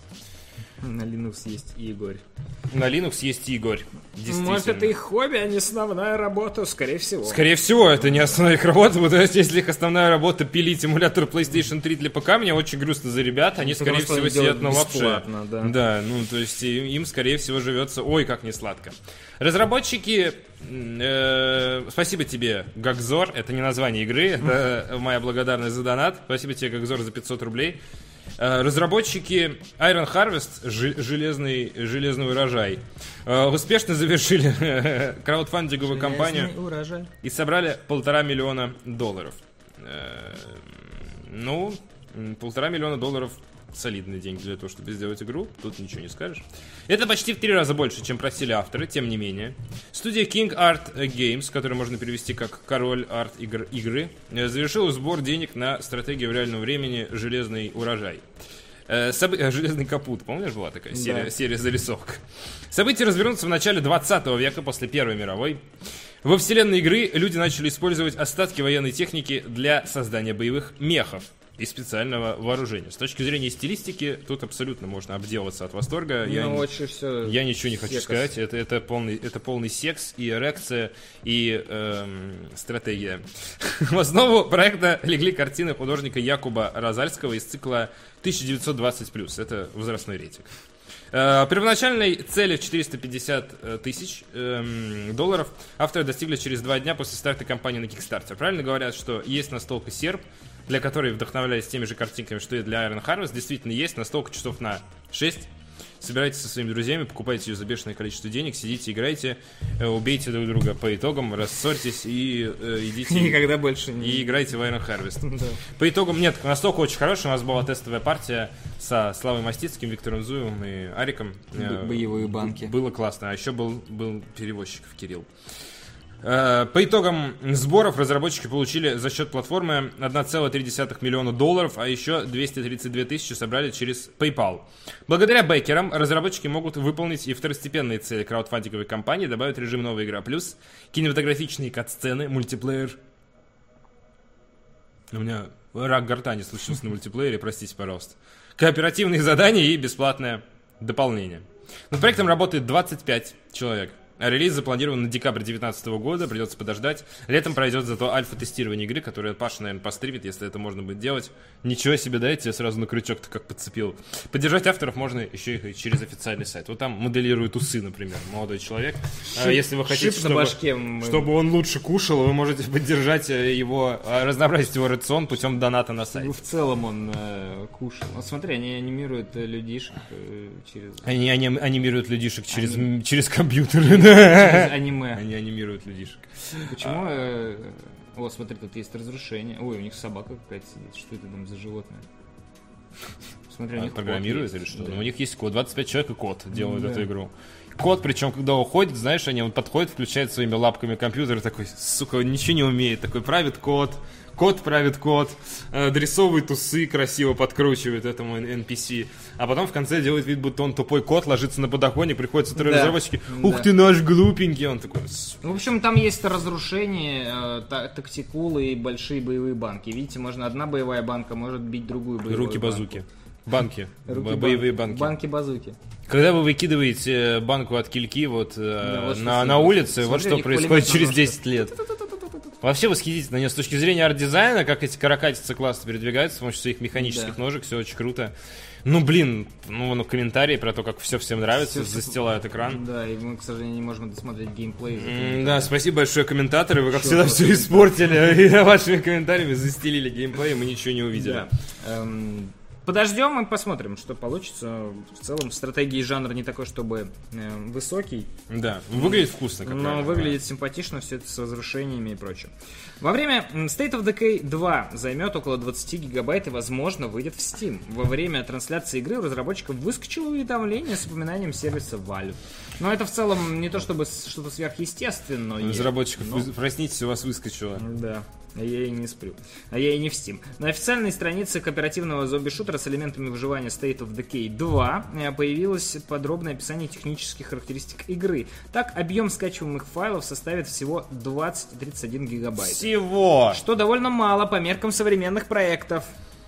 На Linux есть Игорь. На Linux есть Игорь, действительно. Может, это их хобби, а не основная работа, скорее всего. Скорее всего, это не основная их работа, потому что если их основная работа пилить эмулятор PlayStation 3 для ПК, мне очень грустно за ребят, они, Потому скорее всего, сидят на лапше. да. Да, ну, то есть им, им, скорее всего, живется, ой, как не сладко. Разработчики, э, спасибо тебе, Гагзор, это не название игры, это моя благодарность за донат, спасибо тебе, Гагзор, за 500 рублей. Э, Разработчики Iron Harvest, железный, железный урожай, э, успешно завершили краудфандинговую кампанию урожай. и собрали полтора миллиона долларов. Э, Ну, полтора миллиона долларов солидные деньги для того, чтобы сделать игру, тут ничего не скажешь. Это почти в три раза больше, чем просили авторы, тем не менее. Студия King Art Games, которую можно перевести как «Король арт игр, игры», э, завершила сбор денег на стратегию в реальном времени «Железный урожай». Э, э, Железный капут, помнишь, была такая серия, Да. серия зарисовок? События развернутся в начале 20 века, после Первой мировой. Во вселенной игры люди начали использовать остатки военной техники для создания боевых мехов и специального вооружения. С точки зрения стилистики, тут абсолютно можно обделаться от восторга. Я Ну, не- очень все... я ничего не хочу секс. сказать. Это, это, полный, это полный секс и эрекция, и эм, стратегия. В основу проекта легли картины художника Якуба Розальского из цикла 1920+. Это возрастной рейтинг. Э, Первоначальной цели в 450 э, тысяч эм, долларов авторы достигли через два дня после старта кампании на Kickstarter. Правильно говорят, что есть настолка серп, для которой вдохновляясь теми же картинками, что и для Iron Harvest, действительно есть настолка часов на 6. Собирайтесь со своими друзьями, покупайте ее за бешеное количество денег, сидите, играйте, э, убейте друг друга по итогам, рассорьтесь и э, идите Никогда больше не... и играйте в Iron Harvest. Да. По итогам, нет, настолько очень хорошая. У нас была тестовая партия со Славой Мастицким, Виктором Зуевым и Ариком. Э, боевые банки. Было классно. А еще был, был перевозчик Кирилл. Э, По итогам сборов разработчики получили за счет платформы 1,3 миллиона долларов, а еще 232 тысячи собрали через PayPal. Благодаря бэкерам разработчики могут выполнить и второстепенные цели краудфандинговой кампании, добавить режим «Новая игра плюс», кинематографичные кат-сцены, мультиплеер, у меня рак гортани случился на мультиплеере, простите, пожалуйста. Кооперативные задания и бесплатное дополнение. Над проектом работает 25 человек. А релиз запланирован на декабрь 2019 года, придется подождать. Летом пройдет зато альфа-тестирование игры, которое Паша, наверное, постримит, если это можно будет делать. Ничего себе, да, я тебя сразу на крючок-то как подцепил. Поддержать авторов можно еще и через официальный сайт. Вот там моделирует усы, например, молодой человек. А если вы хотите, Шип чтобы, башке. чтобы он лучше кушал, вы можете поддержать э, его, э, разнообразить его рацион путем доната на сайт. В целом он э, кушал. Вот смотри, они анимируют э, людишек э, через, Они, они анимируют людишек через, Они- м- через компьютеры. через аниме. Они анимируют людишек. Почему? э, О, смотри, тут есть разрушение. Ой, у них собака какая-то сидит. Что это там за животное? Смотри, у них код программируют или что? Да. Ну, у них есть код. 25 человек и код делают Да. эту игру. Код, причем, когда уходит, знаешь, они он подходит, включает своими лапками компьютер, и такой, сука, он ничего не умеет, такой правит код, код правит код, э, дорисовывает усы, красиво подкручивает этому NPC, а потом в конце делает вид, будто он тупой кот, ложится на подоконник, приходят вторые Да. разработчики, ух Да. ты наш глупенький, он такой, «С- В общем, там есть разрушение, э, та- тактикулы и большие боевые банки. Видите, можно одна боевая банка может бить другую боевую руки-базуки. Банки, Руки бо- боевые банки. Банки-базуки. Когда вы выкидываете банку от кильки вот, э, Да, вот на, на улице, смотри, вот что происходит через на 10 лет. Вообще восхитительно. Нет, с точки зрения арт-дизайна, как эти каракатицы классно передвигаются с помощью своих механических Да. ножек, все очень круто. Ну, блин, ну, ну, комментарии про то, как все всем нравится, Всё- застилают экран. Да, и мы, к сожалению, не можем досмотреть геймплей. Да, спасибо большое, комментаторы. Вы, как Всё всегда, все испортили. И вашими комментариями застелили геймплей, и мы ничего не увидели. Да. Эм, Подождем и посмотрим, что получится. В целом, стратегии жанр не такой, чтобы эм, высокий, Да, выглядит вкусно, как но правильно. выглядит симпатично, все это с разрушениями и прочим. Во время State of Decay 2 займет около 20 гигабайт и, возможно, выйдет в Steam. Во время трансляции игры у разработчиков выскочило уведомление с упоминанием сервиса Valve. Но это в целом не то чтобы что-то сверхъестественное. Разработчиков, но- проснитесь, у вас выскочило. Да, а я и не сплю. А я и не в Steam. На официальной странице кооперативного зомби-шутера с элементами выживания State of Decay 2 э, появилось подробное описание технических характеристик игры. Так, объем скачиваемых файлов составит всего 20-31 гигабайт. Всего! Что довольно мало по меркам современных проектов.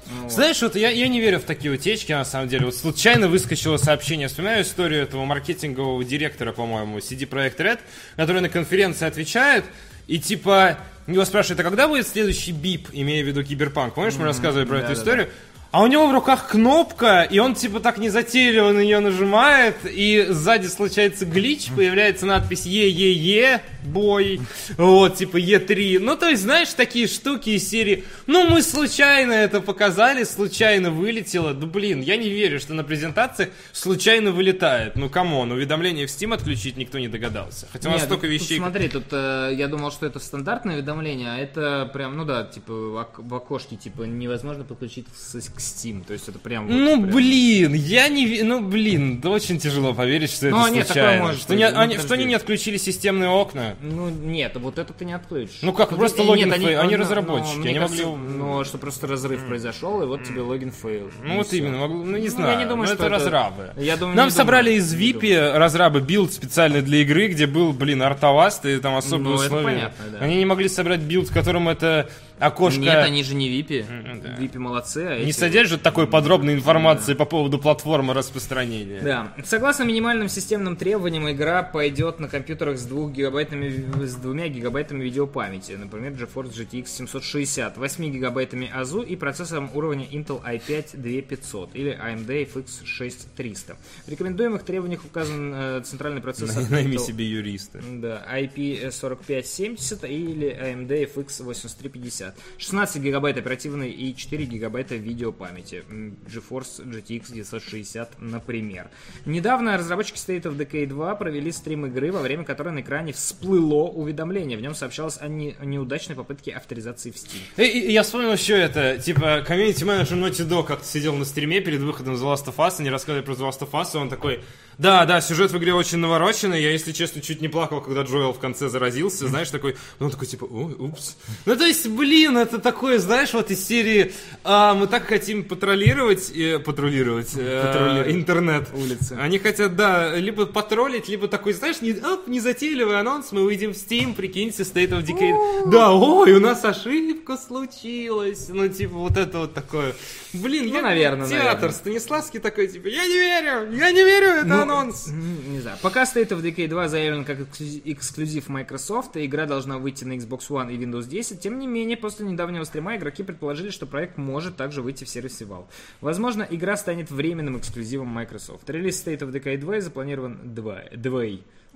Вот. Знаешь, вот я, я не верю в такие утечки, на самом деле. Вот случайно выскочило сообщение. Вспоминаю историю этого маркетингового директора, по-моему, CD Projekt Red, который на конференции отвечает, и типа его спрашивают, а когда будет следующий beep, имея в виду киберпанк? Помнишь, мы рассказывали про эту историю? А у него в руках кнопка, и он типа так незатейливо на нее нажимает, и сзади случается glitch, появляется надпись Е-Е-Е, бой, вот, типа E3. Ну, то есть, знаешь, такие штуки из серии, ну, мы случайно это показали, случайно вылетело. Ну, блин, я не верю, что на презентациях случайно вылетает. Ну, come on, уведомление в Steam отключить никто не догадался. Хотя у нас столько тут вещей... смотри, тут э, я думал, что это стандартное уведомление, а это прям, ну да, типа в, ок- в окошке, типа невозможно подключить с- к Steam. То есть это прям. вот Ну, прям- блин, я не... ве- Ну, блин, да очень тяжело поверить, что Ну, это нет, такое случайно. может что, не- Ну, они, подожди. что они не отключили системные окна. Ну, нет, вот это ты не отключишь. Ну как, просто логин нет, фейл, они ну, разработчики, ну, они кажется, могли- Ну, что просто разрыв произошел, и вот тебе логин фейл. Ну вот всё. именно, могло- ну не Ну, знаю, я не думаю, что это это- разрабы. Я думаю, Нам собрали думаю, из VIP разрабы билд специально для игры, где был, блин, артоваст и там особые Ну, это условия. понятно, да. Они не могли собрать билд, в котором это окошко Нет, они же не да. VIP молодцы, а не эти- содержит такой подробной информации по поводу платформы распространения. Да. Согласно минимальным системным требованиям, игра пойдет на компьютерах с, 2 гигабайтами, с 2 гигабайтами видеопамяти. Например, GeForce GTX 760, 8 гигабайтами АЗУ и процессором уровня Intel i5 2500 или AMD FX 6300. В рекомендуемых требованиях указан э, центральный процессор Найми Intel- себе юриста. Да, IP4570 или AMD FX 8350. 16 гигабайт оперативной и 4 гигабайта видеопамяти. GeForce GTX 960, например. Недавно разработчики State of Decay 2 провели стрим игры, во время которой на экране всплыло уведомление. В нем сообщалось о, не- о неудачной попытке авторизации в Steam. И, и- я вспомнил еще это, типа, комьюнити менеджер Naughty Dog как-то сидел на стриме перед выходом The Last of Us, они рассказывали про The Last of Us, и он такой, да, да, сюжет в игре очень навороченный, я, если честно, чуть не плакал, когда Джоэл в конце заразился, знаешь, такой, ну, он такой, типа, упс. Ну, то есть, блин, это такое, знаешь, вот из серии, а, мы так хотим патрулировать, э, патрулировать, э, Патрулировать. интернет. Улицы. Они хотят, да, либо патролить, либо такой, знаешь, не, оп, незатейливый анонс, мы выйдем в Steam, прикиньте, State of Decay. Да, ой, у нас ошибка случилась. Ну, типа, вот это вот такое. Блин, Ну, я наверное, театр, наверное. Станиславский такой, типа, я не верю, я не верю, это Ну, анонс. Не знаю. Пока State of Decay 2 заявлен как эксклюзив- Microsoft, и игра должна выйти на Xbox One и Windows 10, тем не менее, после недавнего стрима игроки предположили, что проект может также выйти в сервисе Valve. Возможно, игра станет временным эксклюзивом Microsoft. Релиз State of Decay 2 запланирован 2, 2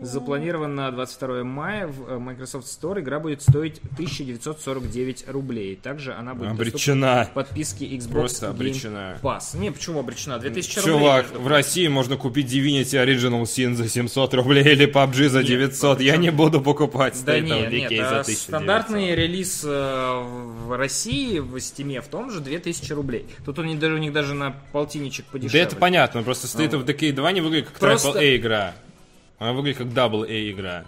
Запланирован на 22 мая в э, Microsoft Store. Игра будет стоить 1949 рублей. Также она будет Обречена. в подписке Xbox Просто Game обречена. Pass. Не, почему обречена? 2000 рублей. Чувак, в России можно купить Divinity Original Sin за 700 рублей или PUBG за 900. Я не буду покупать Да State of нет, Decay нет, за а 1900. стандартный релиз э, в России в Стиме в том же 2000 рублей. Тут у них даже, у них даже на полтинничек Да подешевле. это понятно, просто State of Decay 2 не выглядит как Просто- AAA игра. Она выглядит как Double A игра.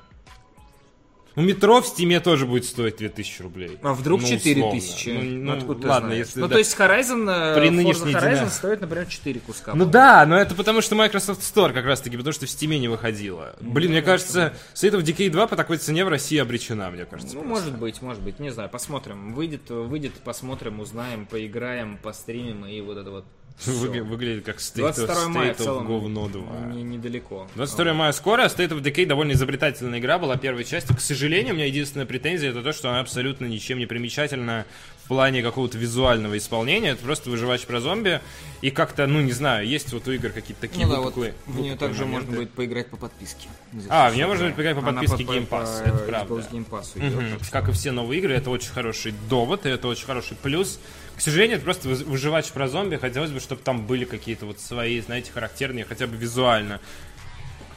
Ну, метро в Стиме тоже будет стоить 2000 рублей. А вдруг Ну, 4000? условно. Ну, ну, откуда ты ладно, знаешь? если... Ну, да. то есть Horizon, э, При Forza Horizon динамике. стоит, например, 4 куска. Ну да, но это потому, что Microsoft Store как раз таки, потому что в Стиме не выходила. Блин, мне кажется, State of Decay 2 по такой цене в России обречена, мне кажется. Ну, просто. может быть, может быть, не знаю, посмотрим. Выйдет, выйдет, посмотрим, узнаем, поиграем, постримим и вот это вот. Выглядит как State of, 22 мая в State of целом говно 2. не, недалеко. 22 мая скоро, а State of Decay довольно изобретательная игра была первой частью. К сожалению, у меня единственная претензия это то, что она абсолютно ничем не примечательна в плане какого-то визуального исполнения. Это просто выживач про зомби. И как-то, ну не знаю, есть вот у игр какие-то такие Ну да, вот выпуклые- в нее также моменты. можно будет поиграть по подписке. А, в нее можно будет поиграть по Она подписке по- Game Pass, по это правда. Game Pass Как и все новые игры, это очень хороший довод, и это очень хороший плюс. К сожалению, это просто вы- выживач про зомби. Хотелось бы, чтобы там были какие-то вот свои, знаете, характерные, хотя бы визуально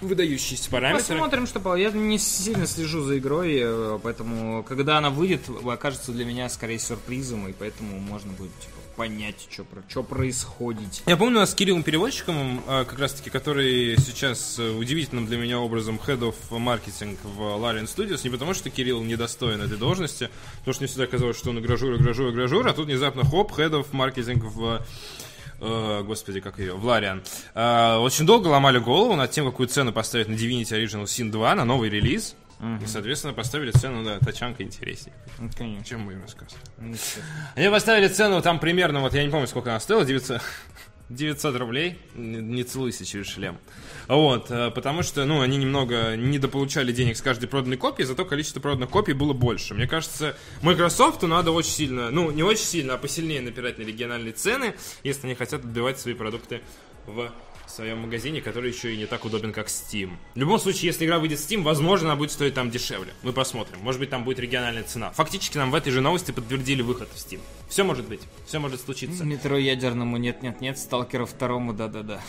выдающиеся параметры. Посмотрим, что Я не сильно слежу за игрой, э, поэтому когда она выйдет, окажется для меня скорее сюрпризом, и поэтому можно будет типа, понять, что, про, что происходит. Я помню, у нас с Кириллом Переводчиком, э, как раз таки, который сейчас э, удивительным для меня образом Head of Marketing в Larian Studios, не потому что Кирилл недостоин этой должности, потому что мне всегда казалось, что он игражур, игражур, игражур, а тут внезапно хоп, Head of Marketing в э, господи, как ее, в Лариан. Э, очень долго ломали голову над тем, какую цену поставить на Divinity Original Sin 2, на новый релиз. И, соответственно, поставили цену, да, тачанка интереснее, Ну, конечно. чем мой рассказ. Ну. Они поставили цену там примерно, вот я не помню, сколько она стоила, 900, 900 рублей, не, целуйся через шлем. Вот, э, потому что, ну, они немного недополучали денег с каждой проданной копии, зато количество проданных копий было больше. Мне кажется, Microsoft надо очень сильно, ну, не очень сильно, а посильнее напирать на региональные цены, если они хотят отбивать свои продукты в своем магазине, который еще и не так удобен, как Steam. В любом случае, если игра выйдет в Steam, возможно, она будет стоить там дешевле. Мы посмотрим. Может быть, там будет региональная цена. Фактически нам в этой же новости подтвердили выход в Steam. Все может быть. Все может случиться. Метро ядерному нет-нет-нет, Сталкеру второму да-да-да.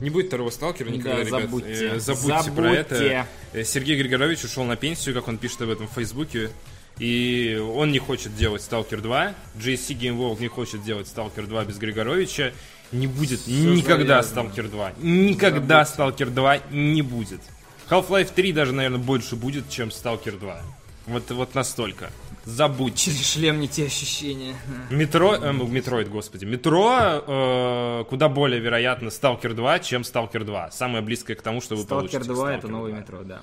Не будет второго сталкера никогда, Да, ребят. забудьте. Э, забудьте, про Забудьте. это. Э, Сергей Григорович ушел на пенсию, как он пишет об этом в Фейсбуке. И он не хочет делать Сталкер 2. GSC Game World не хочет делать Сталкер 2 без Григоровича. Не будет никогда завязано. Сталкер 2. Никогда Сталкер 2 не будет. Half-Life 3 даже, наверное, больше будет, чем Сталкер 2. Вот, вот настолько. Забудьте. Через шлем не те ощущения. Метро, э, Метроид, господи. Метро э, куда более вероятно Сталкер 2, чем Сталкер 2. Самое близкое к тому, что вы Сталкер получите. 2 это Stalker новый 2. метро, да.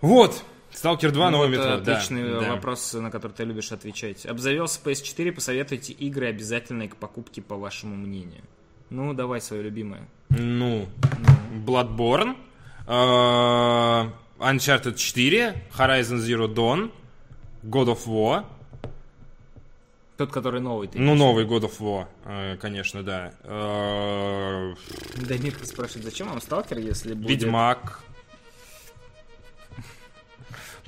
Вот. Сталкер 2, новый Вот метро. да, отличный да. вопрос, на который ты любишь отвечать. Обзавелся PS4, посоветуйте игры, обязательные к покупке, по вашему мнению. Ну, давай свое любимое. Ну, Bloodborne, э, Uncharted 4, Horizon Zero Dawn, God of War. Тот, который новый ты. Ну, новый God of War, э, конечно, да. Э, Дамир спрашивает, зачем вам сталкер, если будет... Ведьмак.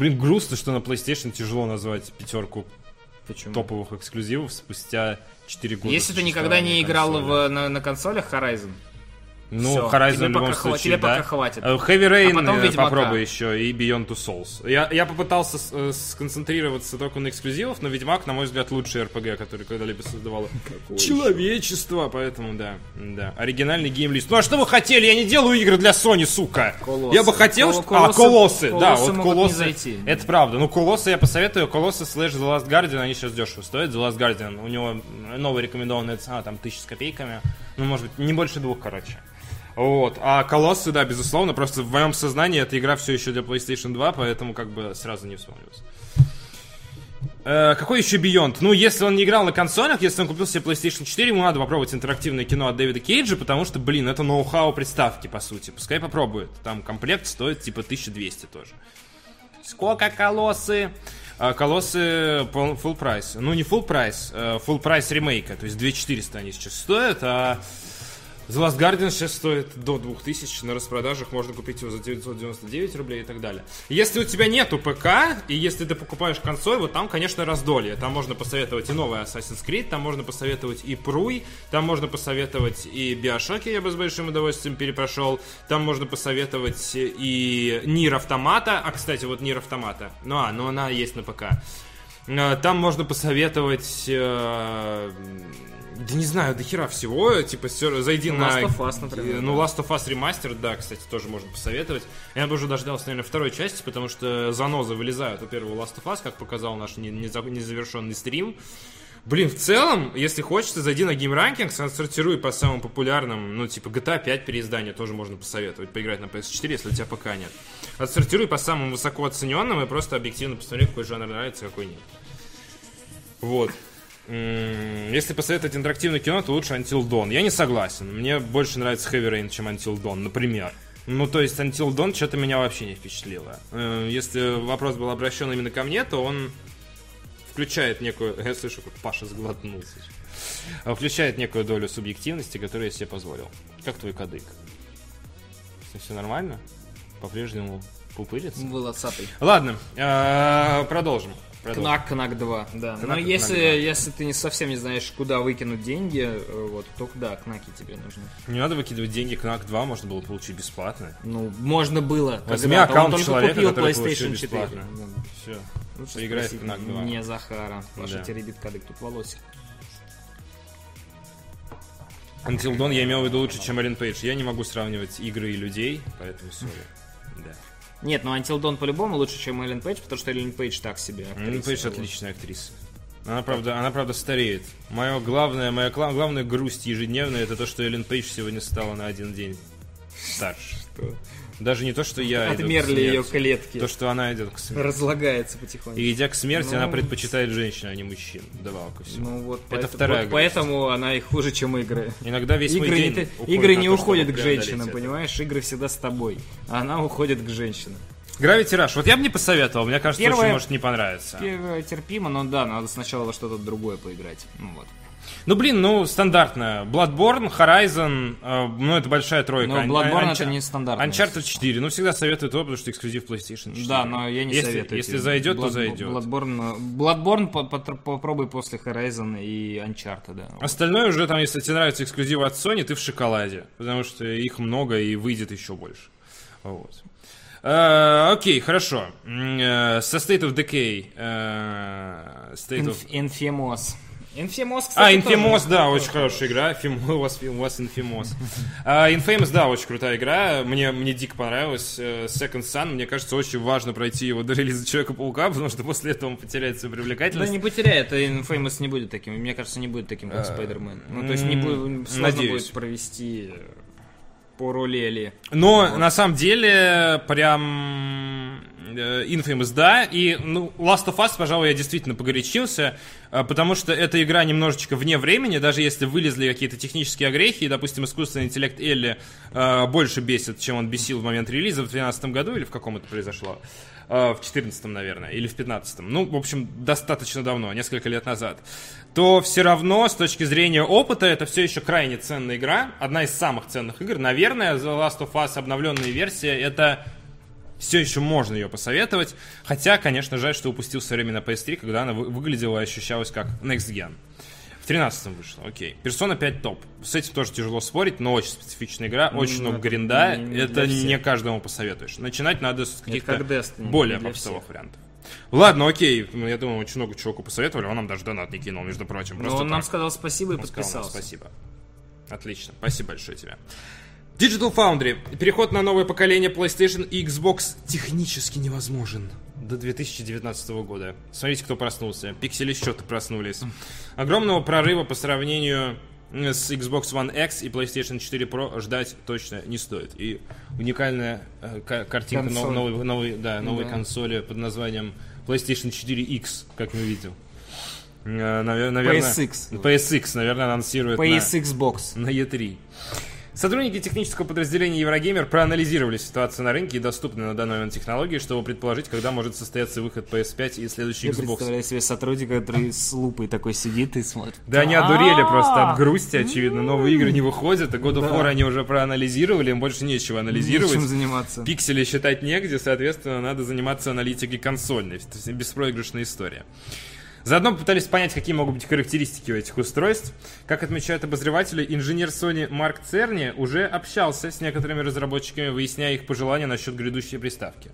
Блин, грустно, что на PlayStation тяжело назвать пятерку Почему? топовых эксклюзивов спустя 4 года. Если ты никогда не играл в, на, на консолях Horizon, Ну, всё, Horizon тебе в любом пока случае, тебе да. пока хватит. Э, Heavy Rain А потом э, попробуй еще и Beyond Two Souls. Я, я попытался с- э, сконцентрироваться только на эксклюзивах, но Ведьмак, на мой взгляд, лучший RPG, который когда-либо создавало человечество, поэтому да, да. Оригинальный геймлист. Ну а что вы хотели? Я не делаю игры для Sony, сука. Колоссы. Я бы хотел... Кол- А, колоссы- колоссы, да, вот могут не колоссы. зайти. Это правда. Ну, колоссы я посоветую. Колоссы слэш The Last Guardian, они сейчас дешево стоят. The Last Guardian, у него новая рекомендованная цена, там, тысяча с копейками. Ну, может быть, не больше двух, короче. Вот. А Колоссы, да, безусловно, просто в моем сознании эта игра все еще для PlayStation 2, поэтому как бы сразу не вспомнилось. Э, какой еще Beyond? Ну, если он не играл на консолях, если он купил себе PlayStation 4, ему надо попробовать интерактивное кино от Дэвида Кейджа, потому что, блин, это ноу-хау приставки, по сути. Пускай попробует. Там комплект стоит типа 1200 тоже. Сколько колоссы? А, колоссы full price. Ну, не full price, э, full price ремейка. То есть 2400 они сейчас стоят, а The Last Guardian сейчас стоит до 2000, на распродажах можно купить его за 999 рублей и так далее. Если у тебя нету ПК, и если ты покупаешь консоль, вот там, конечно, раздолье. Там можно посоветовать и новый Assassin's Creed, там можно посоветовать и Prey, там можно посоветовать и Биошоки, я бы с большим удовольствием перепрошел, там можно посоветовать и Нир Автомата, а, кстати, вот Нир Автомата, ну а, ну она есть на ПК. Э, Там можно посоветовать э, да не знаю, до хера всего. Типа, всё, зайди Ну, на... Last of Us, например, Ну, Last of Us Remastered, да, кстати, тоже можно посоветовать. Я бы уже дождался, наверное, второй части, потому что занозы вылезают у первого Last of Us, как показал наш не- не за- незавершенный стрим. Блин, в целом, если хочется, зайди на Game Rankings, отсортируй по самым популярным, ну, типа GTA 5 переиздание тоже можно посоветовать, поиграть на PS4, если у тебя пока нет. Отсортируй по самым высоко оцененным и просто объективно посмотри, какой жанр нравится, какой нет. Вот. Если посоветовать интерактивное кино, то лучше Until Dawn. Я не согласен. Мне больше нравится Heavy Rain, чем Until Dawn, например. Ну, то есть Until Dawn что-то меня вообще не впечатлило. Э, Если вопрос был обращен именно ко мне, то он включает некую... Я слышу, как Паша сглотнул. сейчас. А, Включает некую долю субъективности, которую я себе позволил. Как твой кадык? Все нормально? По-прежнему пупырится? Волосатый. Ладно, э, продолжим. Кнак, Кнак 2, да. Кнак, Но Кнак если, 2. если ты не совсем не знаешь, куда выкинуть деньги, э, вот, то да, кнаки тебе нужны. Не надо выкидывать деньги, Кнак 2 можно было получить бесплатно. Ну, можно было. Возьми. Он аккаунт только человека, купил который PlayStation получил 4. бесплатно. Да. Все. Лучше Поиграй в Кнак 2. Не Захара. Паша Да. теребит кадык, тут волосик. Until Dawn я имел в виду лучше, чем Эллен Пейдж. Я не могу сравнивать игры и людей, поэтому сори. Да. Нет, ну Until Dawn по-любому лучше, чем Эллен Пейдж, потому что Эллен Пейдж так себе. Эллен актриса, Пейдж вот. отличная актриса. Она правда, она правда стареет. Моя главная, моя главная грусть ежедневная это то, что Эллен Пейдж сегодня стала на один день старше. Даже не то, что я Отмерли ее клетки. То, что она идет к смерти. Разлагается потихоньку. И идя к смерти, Ну, она предпочитает женщин, а не мужчин. Давал ко всему. Ну вот, Это поэтому, вторая вот поэтому она и хуже, чем игры. Иногда весь мой Игры, день не, ты- уходит игры не то, уходят к женщинам, это. понимаешь? Игры всегда с тобой. А она уходит к женщинам. Gravity Rush. Вот я бы не посоветовал. Мне кажется, Первое- очень может не понравиться. Первое терпимо, но да, надо сначала во что-то другое поиграть. Ну вот. Ну, блин, ну, стандартно. Bloodborne, Horizon, э, ну, это большая тройка. Но Ан- Bloodborne Uncha- это не стандартный. Uncharted 4. Ну, всегда советую то, потому что эксклюзив PlayStation 4. Да, но я не если, советую. Если тебе. зайдет, то Blood- зайдет. Bloodborne, Bloodborne по- потр- попробуй после Horizon и Uncharted, да. Остальное уже там, если тебе нравятся эксклюзивы от Sony, ты в шоколаде. Потому что их много и выйдет еще больше. Вот. Э, окей, хорошо. Э, со State of Decay. э, State of... Inf- Infamous. Infamous, кстати, А, Infamous, тоже. да, очень хорошая игра. Фим- У вас, у вас Infamous. А, Infamous, да, очень крутая игра. Мне, мне дико понравилась. Э, Second Sun, мне кажется, очень важно пройти его до релиза Человека-паука, потому что после этого он потеряет свою Да привлекательность. не потеряет, а Infamous не будет таким. Мне кажется, не будет таким, как Spider-Man. Ну, то есть не будет, сложно Э, надеюсь. будет провести э, по роли Элли. Но на самом деле, прям э, Infamous, да. И, ну, Last of Us, пожалуй, я действительно погорячился, э, потому что эта игра немножечко вне времени, даже если вылезли какие-то технические огрехи, и, допустим, искусственный интеллект Элли э, больше бесит, чем он бесил в момент релиза в 2012 году, или в каком это произошло? Э, В 14 наверное, или в 15 Ну, в общем, достаточно давно, несколько лет назад. То все равно, с точки зрения опыта, это все еще крайне ценная игра. Одна из самых ценных игр. Наверное, The Last of Us обновленная версия, это все еще можно ее посоветовать. Хотя, конечно, жаль, что упустил свое время на PS3, когда она вы- выглядела и ощущалась как Next Gen. В 13 вышло, окей. Persona 5 топ. С этим тоже тяжело спорить, но очень специфичная игра, очень Ну, много гринда. не- не это не каждому посоветуешь. Начинать надо с каких-то как Destiny, более попсовых вариантов. Ладно, окей. Ну, Я думаю, очень много чуваку посоветовали. Он нам даже донат не кинул, между прочим. Но Просто он нам так. сказал спасибо и Он нам подписался. спасибо. Отлично. Спасибо большое тебе. Digital Foundry. Переход на новое поколение PlayStation и Xbox технически невозможен до 2019 года. Смотрите, кто проснулся. Пиксели счеты проснулись. Огромного прорыва по сравнению э, с Xbox One X и PlayStation 4 Pro ждать точно не стоит. И уникальная э, ка- картинка нов- новой, новой, да, новой Да. консоли под названием PlayStation 4X, как мы видим. Э, навер- Наверное, PSX. PSX, наверное, анонсирует на- PSX Box. на E3. Сотрудники технического подразделения Еврогеймер проанализировали ситуацию на рынке и доступные на данный момент технологии, чтобы предположить, когда может состояться выход PS5 и следующий Я Xbox. представляю себе сотрудника, который с лупой такой сидит и смотрит. Да они одурели просто от грусти, очевидно. Новые игры не выходят, а God of War они уже проанализировали, им больше нечего анализировать. Нечем заниматься. Пиксели считать негде, соответственно, надо заниматься аналитикой консольной. То есть беспроигрышная история. Заодно попытались понять, какие могут быть характеристики у этих устройств. Как отмечают обозреватели, инженер Sony Марк Церни уже общался с некоторыми разработчиками, выясняя их пожелания насчет грядущей приставки.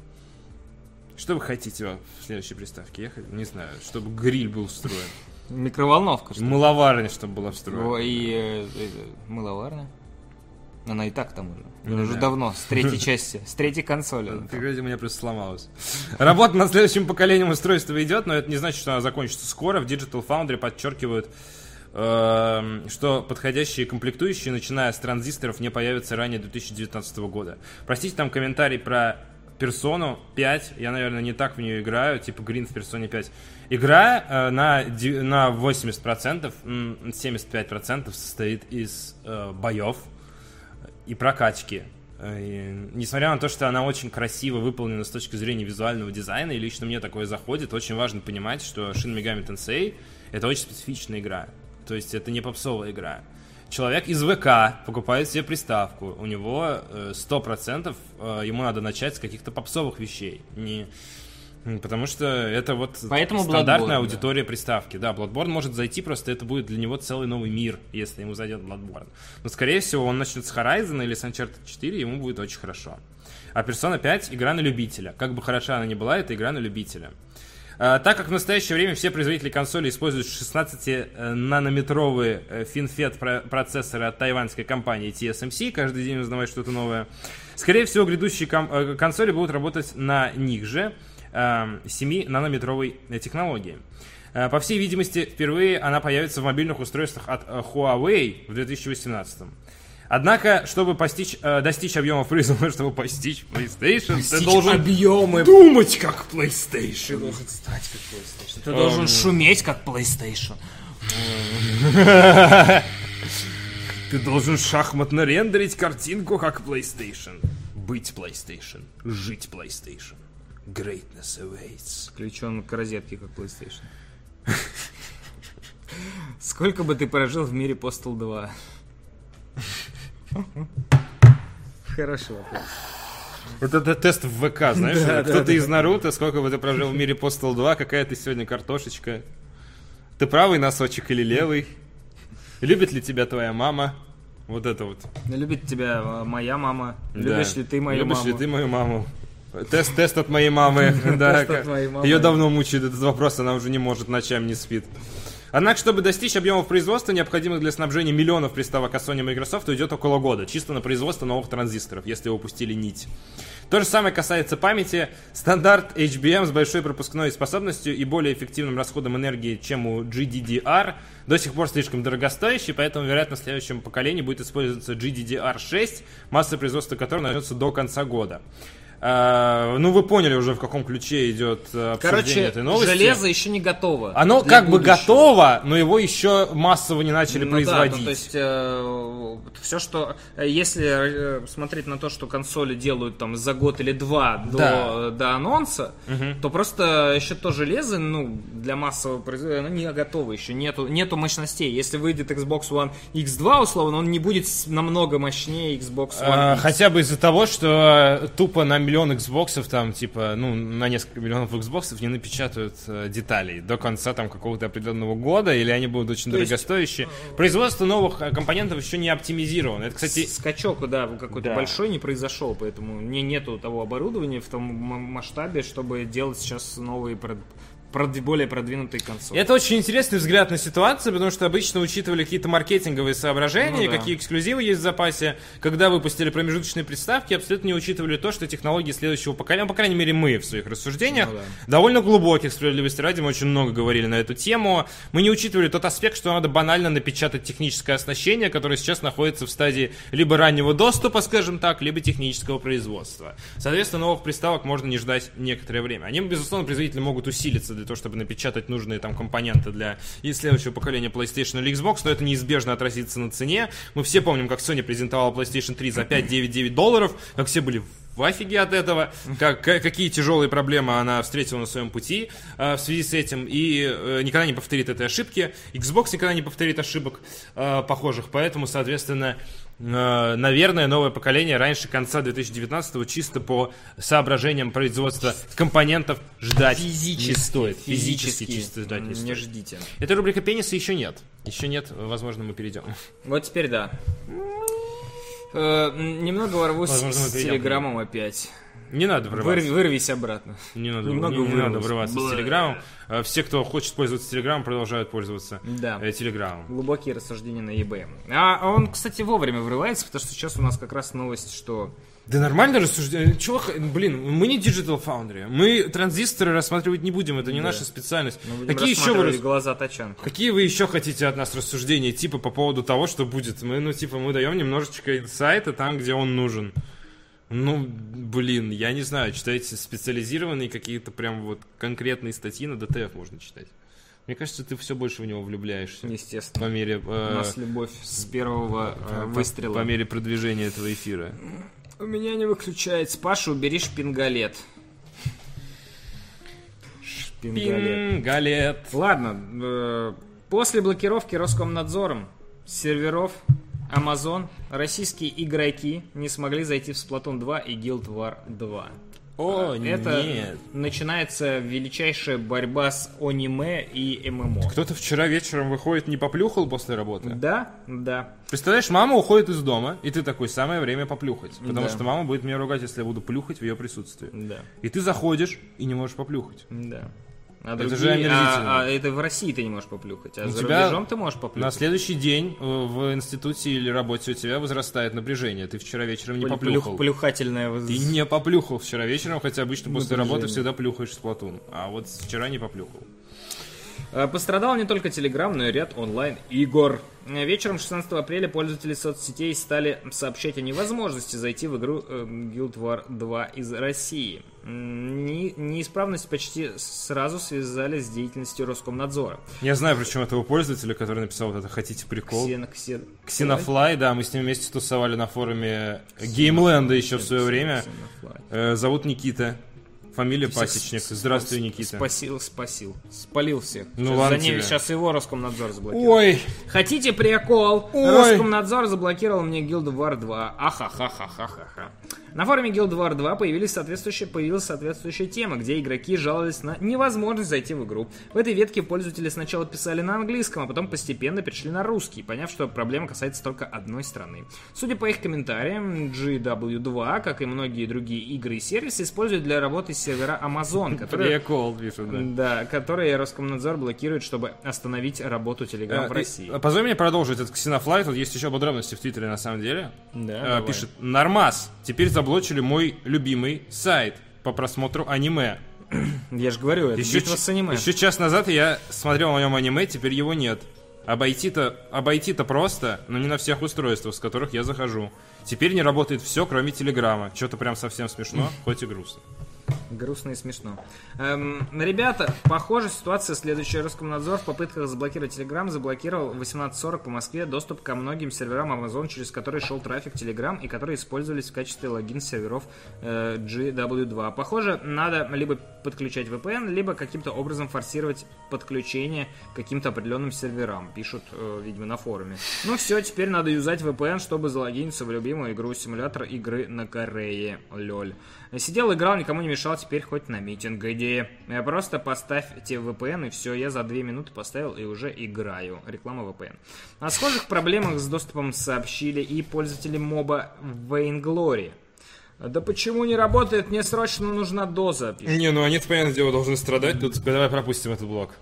Что вы хотите в следующей приставке? Я х- не знаю, чтобы гриль был встроен. Микроволновка, что ли? Мыловарня, чтобы была встроена. О, И э, э, мыловарня. Она и так там уже. Ну уже да. давно, с третьей части, с третьей консоли. Ты у меня просто сломалось. Работа над следующим поколением устройства идет, но это не значит, что она закончится скоро. В Digital Foundry подчеркивают, эм, что подходящие комплектующие, начиная с транзисторов, не появятся ранее 2019 года. Простите, там комментарий про Персону 5. Я, наверное, не так в нее играю, типа Green в Персоне 5. Игра э, на, на 80%, м, 75% состоит из э, боев, и прокачки. Э, и несмотря на то, что она очень красиво выполнена с точки зрения визуального дизайна, и лично мне такое заходит, очень важно понимать, что Shin Megami Tensei это очень специфичная игра. То есть это не попсовая игра. Человек из ВК покупает себе приставку. У него э, 100% э, ему надо начать с каких-то попсовых вещей. Не... Потому что это вот Поэтому стандартная Bloodborne, аудитория приставки. Да, Bloodborne может зайти, просто это будет для него целый новый мир, если ему зайдет Bloodborne. Но, скорее всего, он начнет с Horizon или с Uncharted 4, ему будет очень хорошо. А Persona 5 — игра на любителя. Как бы хороша она ни была, это игра на любителя. А, так как в настоящее время все производители консолей используют 16-нанометровые э, FinFET про- процессоры от тайваньской компании TSMC, каждый день узнавать что-то новое, скорее всего, грядущие ком- э, консоли будут работать на них же э, 7-нанометровой э, технологии. Э, По всей видимости, впервые она появится в мобильных устройствах от э, Huawei в 2018. Однако, чтобы постичь, э, достичь объемов производства, чтобы постичь PlayStation, ты должен объемы. думать как PlayStation. должен стать как PlayStation. Ты должен шуметь как PlayStation. Ты должен шахматно рендерить картинку как PlayStation. Быть PlayStation. Жить PlayStation. Greatness awaits. Включен к розетке как PlayStation. Сколько бы ты прожил в мире Postal 2? Хорошо. Вот это тест в ВК, знаешь? Да, Кто да, из Наруто, сколько бы ты прожил в мире Postal 2, какая ты сегодня картошечка. Ты правый носочек или левый? Любит ли тебя твоя мама? Вот это вот. Любит тебя э, моя мама. Да. Любишь ли ты мою Любишь маму? ли ты мою маму? Тест, тест от моей мамы. Да, Тест от моей мамы. Ее давно мучает этот вопрос, она уже не может, ночами не спит. Однако, чтобы достичь объемов производства, необходимых для снабжения миллионов приставок от Sony и Microsoft, уйдет около года, чисто на производство новых транзисторов, если упустили нить. То же самое касается памяти. Стандарт HBM с большой пропускной способностью и более эффективным расходом энергии, чем у GDDR, до сих пор слишком дорогостоящий, поэтому, вероятно, в следующем поколении будет использоваться GDDR6, масса производства которого начнется до конца года. А, ну, вы поняли уже, в каком ключе идет э, обсуждение Короче, этой новости. железо еще не готово. Оно как бы готово, но его еще массово не начали Ну производить. Да, ну, то есть все, что э, если э, смотреть на то, что консоли делают там за год или два до, Да. до анонса, то просто еще то железо, ну для массового производства, оно не готово еще, нету нету мощностей. Если выйдет Xbox One X2 условно, он не будет намного мощнее Xbox One А, X. хотя бы из-за того, что э, тупо на миллион Xboxов там, типа, ну, на несколько миллионов Xboxов не напечатают э, деталей до конца там какого-то определенного года, или они будут очень То есть, дорогостоящие. Производство новых э, компонентов еще не оптимизировано. Это, кстати, Скачок, да, какой-то Да. большой не произошел, поэтому не, нету того оборудования в том масштабе, чтобы делать сейчас новые более продвинутые консоли. Это очень интересный взгляд на ситуацию, потому что обычно учитывали какие-то маркетинговые соображения, Ну да. какие эксклюзивы есть в запасе. Когда выпустили промежуточные приставки, абсолютно не учитывали то, что технологии следующего поколения, ну, по крайней мере, мы в своих рассуждениях, Ну да. довольно глубоких, справедливости ради, мы очень много говорили на эту тему. Мы не учитывали тот аспект, что надо банально напечатать техническое оснащение, которое сейчас находится в стадии либо раннего доступа, скажем так, либо технического производства. Соответственно, новых приставок можно не ждать некоторое время. Они, безусловно, производители могут усилиться для для того, чтобы напечатать нужные там компоненты для и следующего поколения PlayStation или Xbox, но это неизбежно отразится на цене. Мы все помним, как Sony презентовала PlayStation 3 за 5,99 долларов, как все были в офиге от этого, как, какие тяжелые проблемы она встретила на своем пути э, в связи с этим, и э, никогда не повторит этой ошибки. Xbox никогда не повторит ошибок э, похожих, поэтому, соответственно, наверное, новое поколение раньше конца 2019 чисто по соображениям производства компонентов ждать Физически, не стоит. физически Физически чисто ждать не, не стоит. ждите. Эта рубрика пениса еще нет. Еще нет, возможно, мы перейдем. Вот теперь да. Э, немного ворвусь Возможно, с телеграммом опять. Не надо врываться. Вырви- вырвись обратно. Не надо, Немного не, не надо врываться с Бля. Телеграмом. Э, Все, кто хочет пользоваться Телеграмом, продолжают пользоваться Да. э, Телеграмом. Глубокие рассуждения на eBay. А он, кстати, вовремя врывается, потому что сейчас у нас как раз новость, что... Да нормально рассуждение. Чего, х- блин, мы не Digital Foundry. Мы транзисторы рассматривать не будем, это не наша специальность. Мы будем Какие еще вы, глаза тачанку. какие вы еще хотите от нас рассуждения, типа по поводу того, что будет? Мы, ну, типа, мы даем немножечко инсайта там, где он нужен. Ну, блин, я не знаю, читайте специализированные какие-то прям вот конкретные статьи на DTF можно читать. Мне кажется, ты все больше в него влюбляешься. Естественно. По мере, У э, нас любовь с первого э, по- выстрела. по мере продвижения этого эфира. У меня не выключается. Паша, убери шпингалет. Шпингалет. Пингалет. Ладно, э, после блокировки Роскомнадзором серверов Amazon российские игроки не смогли зайти в Splatoon 2 и Guild War 2. О, Это нет. начинается величайшая борьба с аниме и ММО. Кто-то вчера вечером выходит, не поплюхал после работы. Да, да. Представляешь, мама уходит из дома, и ты такой, самое время поплюхать. Потому Да. что мама будет меня ругать, если я буду плюхать в ее присутствии. Да, И ты заходишь и не можешь поплюхать. да. А Это другие- же омерзительно. а, а это в России ты не можешь поплюхать, а У за тебя рубежом ты можешь На поплюхать. следующий день э, в институте или работе у тебя возрастает напряжение. Ты вчера вечером не Плю- поплюхал. плюх- Плюхательное воз- Ты не поплюхал вчера вечером, хотя обычно после Напряжение. работы всегда плюхаешь с Платун. А вот вчера не поплюхал. Э, Пострадал не только Telegram, но и ряд онлайн-игр. Э, Вечером 16 апреля пользователи соцсетей стали сообщать о невозможности зайти в игру э, Guild War 2 из России. Неисправность почти сразу связали с деятельностью Роскомнадзора. Я знаю, причем этого пользователя, который написал вот это «Хотите прикол?» Ксен- ксен- Ксенофлай, да, мы с ним вместе тусовали на форуме Геймленда еще в свое время. Э, Зовут Никита. Фамилия Всех Пасечник. с- Здравствуй, с- Никита. Спасил, спасил. Спалил всех. Ну сейчас, ладно за ним- тебе. сейчас его Роскомнадзор заблокирует. Ой, Хотите прикол? Ой. Роскомнадзор заблокировал мне Guild War 2. Ахахахахахаха. На форуме Guild War 2 появились соответствующие, появилась соответствующая тема, где игроки жаловались на невозможность зайти в игру. В этой ветке пользователи сначала писали на английском, а потом постепенно перешли на русский, поняв, что проблема касается только одной страны. Судя по их комментариям, GW2, как и многие другие игры и сервисы, используют для работы сервера Amazon, которые прикол, пишут, да. да, которые Роскомнадзор блокирует, чтобы остановить работу Telegram Э, в России. и- Позволь мне продолжить этот Ксенофлай. Тут есть еще подробности в Твиттере, на самом деле. Да, Э. Пишет, Нормас, теперь заблочили мой любимый сайт по просмотру аниме. Я же говорю, это Еще, битва с аниме. еще час назад я смотрел на нем аниме, теперь его нет. Обойти-то обойти-то просто, но не на всех устройствах, с которых я захожу. Теперь не работает все, кроме Телеграма. Что-то прям совсем смешно, хоть и грустно. Грустно и смешно. Эм, ребята, похоже, ситуация следующая. Роскомнадзор в попытках заблокировать Telegram заблокировал в 18.40 по Москве доступ ко многим серверам Amazon, через которые шел трафик Telegram и которые использовались в качестве логин серверов э, GW2. Похоже, надо либо подключать VPN, либо каким-то образом форсировать подключение к каким-то определенным серверам, пишут, э, видимо, на форуме. Ну все, теперь надо юзать VPN, чтобы залогиниться в любимую игру симулятор игры на Корее. Лоль. Сидел, играл, никому не мешал, теперь хоть на митинг иди. Э, Просто поставьте VPN и все, я за две минуты поставил и уже играю. Реклама VPN. О схожих проблемах с доступом сообщили и пользователи моба Vainglory. Да почему не работает? Мне срочно нужна доза, пишет, Не, ну они-то, понятное дело, должны страдать. Тут давай пропустим этот блок.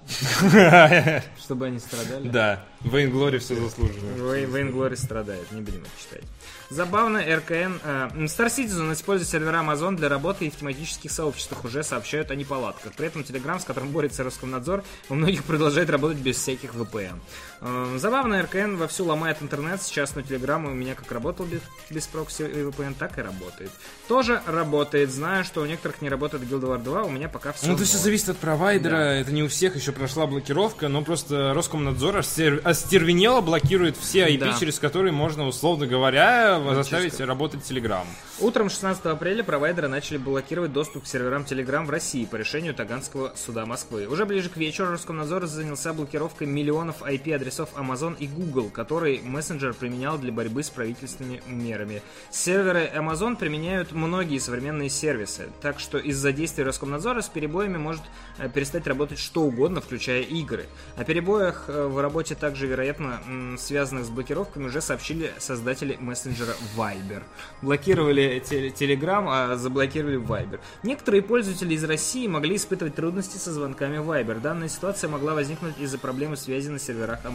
чтобы они страдали. Да, Вейн Глори все заслуженно. Вей- Vainglory страдает, не будем это читать. Забавно, РКН... э, Star Citizen использует сервера Amazon для работы и в тематических сообществах уже сообщают о неполадках. При этом Telegram, с которым борется Роскомнадзор, у многих продолжает работать без всяких VPN. Э, Забавно, РКН вовсю ломает интернет. Сейчас на Telegram у меня как работал без, без прокси и VPN, так и работает. тоже работает. Знаю, что у некоторых не работает Guild Wars 2, у меня пока все. Ну, это все зависит от провайдера, Да. это не у всех еще прошла блокировка, но просто Роскомнадзор остер- остервенело блокирует все IP, Да. через которые можно, условно говоря, заставить работать Telegram. Утром 16 апреля провайдеры начали блокировать доступ к серверам Telegram в России по решению Таганского суда Москвы. Уже ближе к вечеру Роскомнадзор занялся блокировкой миллионов IP-адресов Amazon и Google, которые мессенджер применял для борьбы с правительственными мерами. Серверы Amazon применяют многие современные сервисы, так что из-за действий Роскомнадзора с перебоями может э, перестать работать что угодно, включая игры. О перебоях э, в работе также, вероятно, связанных с блокировками, уже сообщили создатели мессенджера Viber. Блокировали Telegram, а заблокировали Viber. Некоторые пользователи из России могли испытывать трудности со звонками Viber. Данная ситуация могла возникнуть из-за проблемы связи на серверах Amazon.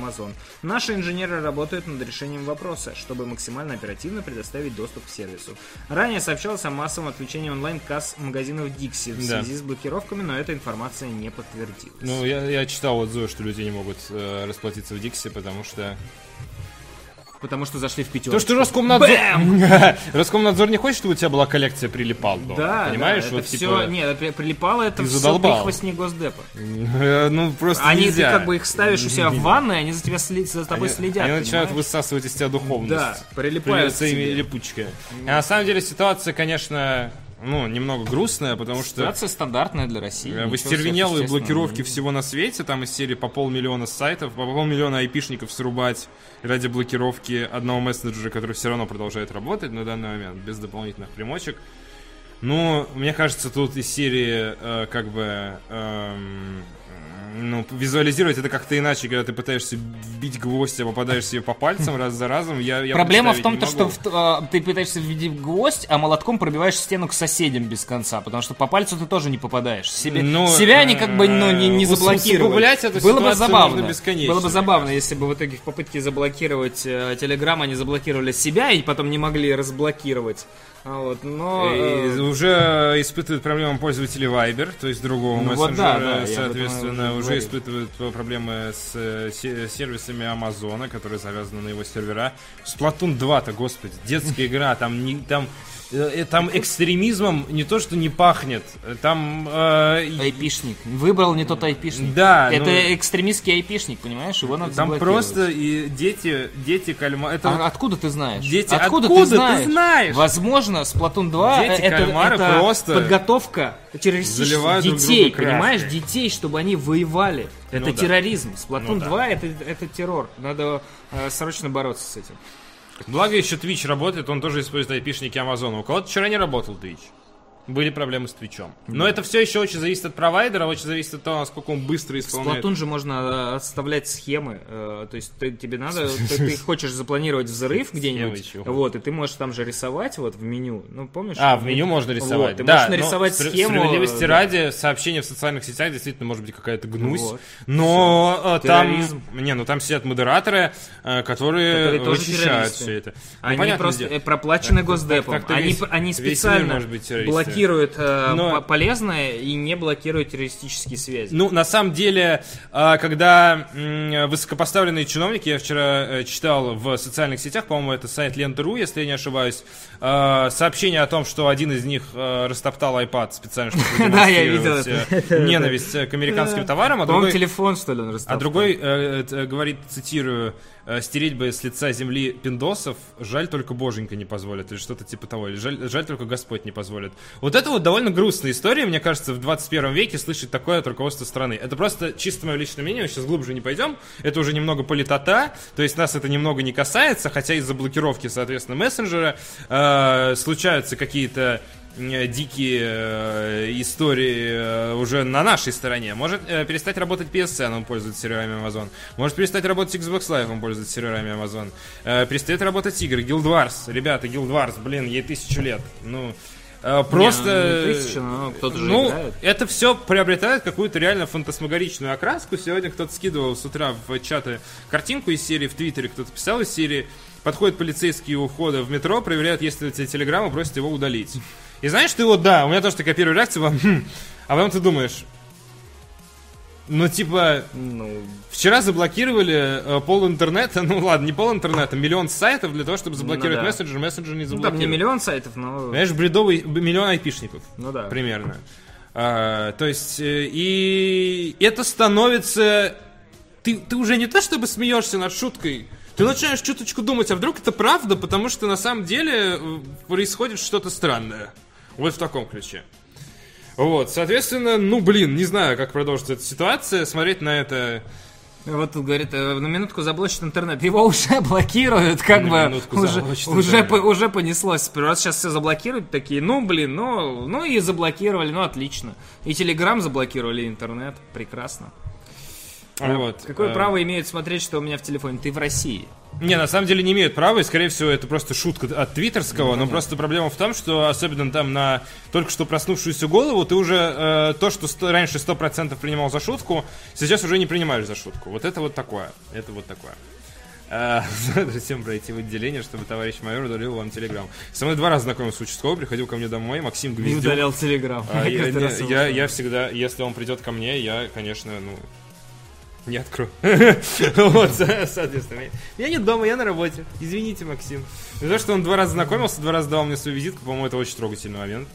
Наши инженеры работают над решением вопроса, чтобы максимально оперативно предоставить доступ к сервису. Ранее сообщалось о массовом отключении онлайн-касс магазинов Dixie в Да. связи с блокировками, но эта информация не подтвердилась. Ну, я, я читал отзывы, что люди не могут э, расплатиться в Дикси, потому что... Потому что зашли в пятерку. То, что Роскомнадзор... Роскомнадзор не хочет, чтобы у тебя была коллекция прилипал Да, понимаешь? да, вот, это типа, все, нет, при- прилипало это все задолбал. прихвостни Госдепа. Ну, просто Они, нельзя. ты как бы их ставишь у себя в ванной, они за тебя сли- за тобой Они- следят. Они начинают понимаешь? высасывать из тебя духовность. Да, прилипают своими липучками. А на самом деле ситуация, конечно, ну, немного грустная, потому что Ситуация стандартная для России. э, сверхъестественного блокировки не- всего на свете, там из серии по полмиллиона сайтов, по полмиллиона айпишников срубать ради блокировки одного мессенджера, который все равно продолжает работать на данный момент, без дополнительных примочек. Ну, мне кажется, тут из серии э, как бы эм, ну, визуализировать это как-то иначе, когда ты пытаешься вбить гвоздь, а попадаешь себе по пальцам раз за разом. Я, я Проблема в том, то, что в- а, ты пытаешься введить гвоздь, а молотком пробиваешь стену к соседям без конца, потому что по пальцу ты тоже не попадаешь. Себе, Ну, себя они как бы ну, не, не э, заблокировали. эту Было бы забавно. Было бы забавно, если бы в итоге в попытке заблокировать э, Telegram они заблокировали себя и потом не могли разблокировать. А Вот, но... И э, уже испытывают проблемы пользователи Viber, то есть другого Ну вот мессенджера, да, да, этом соответственно, уже уже испытывают проблемы с э, се- сервисами Амазона, которые завязаны на его сервера. Splatoon 2-то, господи, детская игра, там не там там экстремизмом не то что не пахнет, э, там э, Айпишник. Выбрал не тот айпишник. Да, Это ну- экстремистский айпишник, понимаешь? Его надо там просто и дети, дети кальма, это А вот откуда ты знаешь? Дети, откуда, откуда ты ты знаешь? знаешь? Возможно, Splatoon 2 Дети, это, кальмары это просто подготовка террористических детей, краской. понимаешь? Детей, чтобы они воевали. Это Ну да. терроризм. Splatoon Ну да. 2 это, это террор. Надо э, срочно бороться с этим. Благо еще Twitch работает, он тоже использует айпишники Амазона. У кого-то вчера не работал Twitch. Были проблемы с Твичом. Но это все еще очень зависит от провайдера, очень зависит от того, насколько он быстро В исполняет. Splatoon же можно э, оставлять схемы. э, то есть ты- тебе надо, ты, ты хочешь запланировать взрыв где-нибудь, вот, и ты можешь там же рисовать вот в меню. Ну помнишь? А, в меню можно рисовать. Вот, ты да, можешь нарисовать схему. Справедливости да. ради, сообщение в социальных сетях действительно может быть какая-то гнусь. Вот. Но э, там... Терроризм. Не, ну там сидят модераторы, которые, Которые тоже все это. Ну, Они понятное просто дело. проплачены Так- Госдепом. так- так-то они, весь- они специально может блокируют э, Но- по- полезное и не блокируют террористические связи. Ну, на самом деле, а, когда м, высокопоставленные чиновники, я вчера э, читал в социальных сетях, по-моему, это сайт Лента.ру, если я не ошибаюсь, а, сообщение о том, что один из них э, растоптал iPad специально, чтобы Да, я видел продемонстрировать, э, ненависть э, к американским товарам, а По-моему, другой... телефон, что ли, он А расстал. другой э, э, говорит, цитирую, э, стереть бы с лица земли пиндосов, жаль только боженька не позволит, или что-то типа того, или жаль, жаль только Господь не позволит. Вот это вот довольно грустная история, мне кажется, в 21 веке слышать такое от руководства страны. Это просто чисто мое личное мнение, сейчас глубже не пойдем, это уже немного политота, то есть нас это немного не касается, хотя из-за блокировки, соответственно, мессенджера э, случаются какие-то э, дикие э, истории э, уже на нашей стороне. Может э, перестать работать PSN, он пользуется серверами Amazon. Может перестать работать Xbox Live, он пользуется серверами Amazon. Э, перестает работать игры. Guild Wars. Ребята, Guild Wars, блин, ей тысячу лет. Ну, э, просто... Не, ну, тысяча, но кто-то же ну, играет. это все приобретает какую-то реально фантасмагоричную окраску. Сегодня кто-то скидывал с утра в чаты картинку из серии, в Твиттере кто-то писал из серии. Подходят полицейские у входа в метро, проверяют, есть ли у тебя телеграмма, просят его удалить. И знаешь, ты вот, да, у меня тоже такая первая реакция была, «Хм». а потом ты думаешь, Ну, типа, Ну, вчера заблокировали э, пол интернета, ну ладно, не пол интернета, миллион сайтов для того, чтобы заблокировать Ну да. мессенджер, мессенджер не ну там не заблокировали. миллион сайтов, но... Понимаешь, бредовый миллион айпишников. Ну да. Примерно. А, то есть, э, и это становится... Ты, ты уже не то чтобы смеешься над шуткой, ты начинаешь чуточку думать, а вдруг это правда, потому что на самом деле э, происходит что-то странное. Вот в таком ключе. Вот, соответственно, ну блин, не знаю, как продолжится эта ситуация, смотреть на это... Вот тут говорит, э, на минутку заблочит интернет. Его уже блокируют, как На бы уже, уже, по- уже понеслось. Сперва сейчас все заблокируют, такие, ну блин, ну, ну и заблокировали, ну отлично. И Телеграм заблокировали, и интернет, прекрасно. Вот. Какое э, право имеют смотреть, что у меня в телефоне? Ты в России. Не, на самом деле не имеют права, и, скорее всего, это просто шутка от твиттерского, но просто проблема в том, что, особенно там на только что проснувшуюся голову, ты уже э, то, что сто- раньше 100% принимал за шутку, сейчас уже не принимаешь за шутку. Вот это вот такое. Это вот такое. Надо всем пройти в отделение, чтобы товарищ майор удалил вам телеграм. Со мной два раза знакомился участковый, приходил ко мне домой, Максим Не Гвоздев. удалял Телеграм. А, не- я всегда, если он придет ко мне, я, конечно, ну, не открою. Вот, со- соответственно. Я не дома, я на работе. Извините, Максим. За то, что он два раза знакомился, два раза давал мне свою визитку, по-моему, это очень трогательный момент.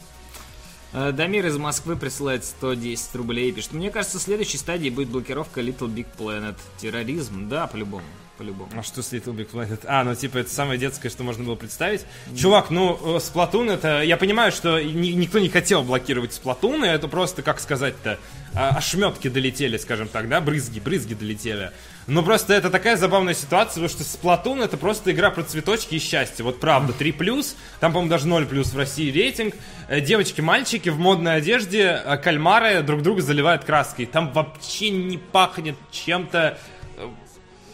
Э, Дамир из Москвы присылает 110 рублей и пишет. Мне кажется, следующей стадией будет блокировка Little Big Planet. Терроризм, да, по-любому. По-любому. А что с Little Big Planet? А, ну типа это самое детское, что можно было представить. Чувак, ну э, Splatoon это... Я понимаю, что ни- никто не хотел блокировать Splatoon, и это просто, как сказать-то, а, ошметки долетели, скажем так, да, брызги, брызги долетели. Но просто это такая забавная ситуация, потому что Splatoon это просто игра про цветочки и счастье. Вот правда, 3+, там, по-моему, даже 0+, в России рейтинг. Э, Девочки-мальчики в модной одежде, э, кальмары друг друга заливают краской. Там вообще не пахнет чем-то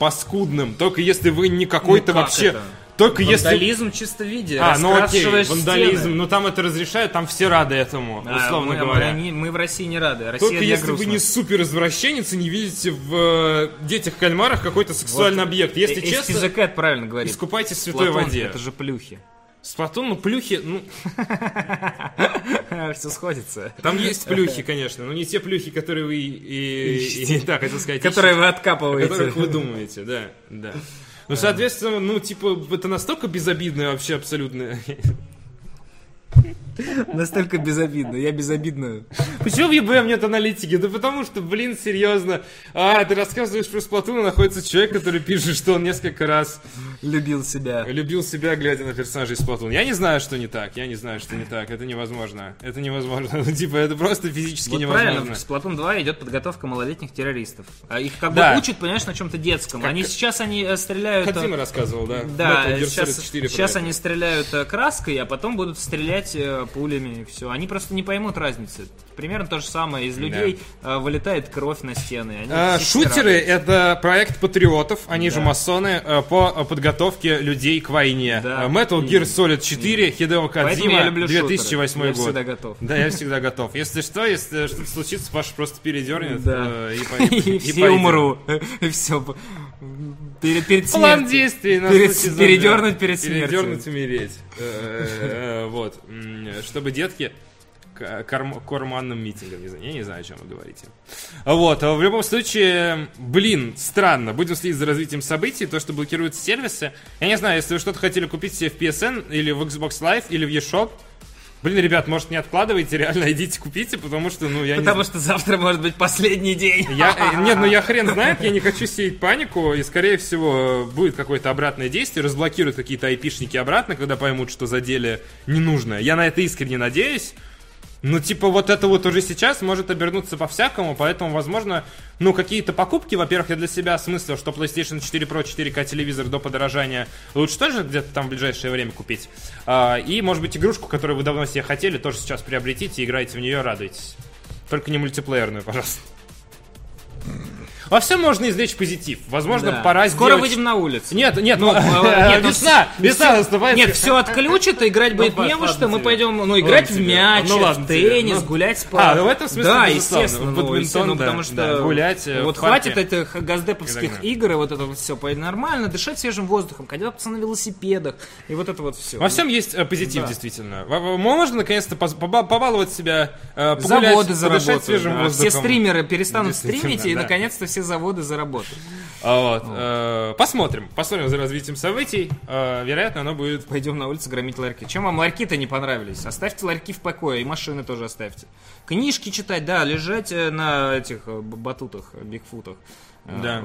паскудным. Только если вы не какой-то Ну как вообще... это? Только если... Вандализм в виде. А, ну окей, вандализм, стены. ну там это разрешают, там все рады этому, А, условно мы, говоря. Мы, мы в России не рады. Россия Только если вы грустных. не супер извращенец и не видите в э, детях-кальмарах какой-то сексуальный объект. Если Э, честно, Cat правильно говорит. искупайтесь в святой Платон, воде. Это же плюхи. Сплатон, ну плюхи, ну, Все сходится. там есть плюхи, конечно, но не те плюхи, которые вы и, да, хотел сказать, Которые вы откапываете. которых вы думаете, да, да. Ну, соответственно, ну, типа, это настолько безобидно вообще абсолютно. Настолько безобидно. Я безобидно. Почему в ЕБМ нет аналитики? Да потому что, блин, серьезно. А, ты рассказываешь про Сплатун, и находится человек, который пишет, что он несколько раз Любил себя. любил себя, глядя на персонажей Сплатун. Я не знаю, что не так. Я не знаю, что не так. Это невозможно. Это невозможно. Ну, типа, это просто физически Вот невозможно. правильно, в Сплатун 2 идет подготовка малолетних террористов. А их как Да. бы учат, понимаешь, на чем-то детском. Они сейчас они э, стреляют... э, Хадзима рассказывал, да? Да, сейчас, 4 про сейчас они стреляют э, краской, а потом будут стрелять э, пулями. Все. Они просто не поймут разницы. Примерно то же самое. Из людей э, вылетает кровь на стены. Они А, Шутеры — это проект патриотов, они Да. же масоны, э, по э, подготовке людей к войне. Да. Э, Metal Gear Solid 4, Хидео Поэтому я Кадзима, люблю 2008 шутеры. Я год. всегда готов. Да, я всегда готов. Если что, если что-то случится, Паша просто передернет Да. э, и, И и все умру. И все. Перед, перед План смертью. действий на Перед- случай передернуть перед смертью. Передернуть, умереть. Э, э, Вот. М, Чтобы детки к карм- корманным митингом, я не знаю, о чем вы говорите. Вот, а в любом случае, блин, странно, будем следить за развитием событий, то, что блокируются сервисы. Я не знаю, если вы что-то хотели купить себе в PSN, или в Xbox Live, или в eShop, блин, ребят, может, не откладывайте, реально идите купите, потому что, ну, я не Потому что завтра может быть последний день. я, э, нет, ну я хрен знает, я не хочу сеять панику, и скорее всего будет какое-то обратное действие, разблокируют какие-то айпишники обратно, когда поймут, что задели ненужное. Я на это искренне надеюсь. Ну, типа, вот это вот уже сейчас может обернуться по-всякому, поэтому, возможно, ну, какие-то покупки, во-первых, я для себя смыслил, что PlayStation 4 Pro 4K телевизор до подорожания лучше тоже где-то там в ближайшее время купить. А, и, может быть, игрушку, которую вы давно себе хотели, тоже сейчас приобретите, играйте в нее, радуйтесь. Только не мультиплеерную, пожалуйста. Во всем можно извлечь позитив. Возможно, Да. пора Скоро сделать... выйдем на улицу. Нет, нет, Ну, ну, э, нет, ну, весна, весна наступает. Нет, все отключат, играть будет Ну, не во что. Мы пойдем, ну, играть в мяч, в теннис, гулять с А, ну, в этом смысле, Да, естественно. Ну, потому что гулять, э, вот хватит этих газдеповских игр и вот это вот все нормально, дышать свежим воздухом, кататься на велосипедах и вот это вот все. Во всем есть э, позитив, действительно. Можно наконец-то побаловать себя, погулять, подышать свежим воздухом. Все стримеры перестанут стримить, и наконец-то все заводы заработают. А вот, э, посмотрим, посмотрим за развитием событий. Э, вероятно, оно будет Пойдем на улицу громить ларьки. Чем вам ларьки-то не понравились? Оставьте ларьки в покое, и машины тоже оставьте. Книжки читать, да, лежать э, на этих батутах, бигфутах. Да.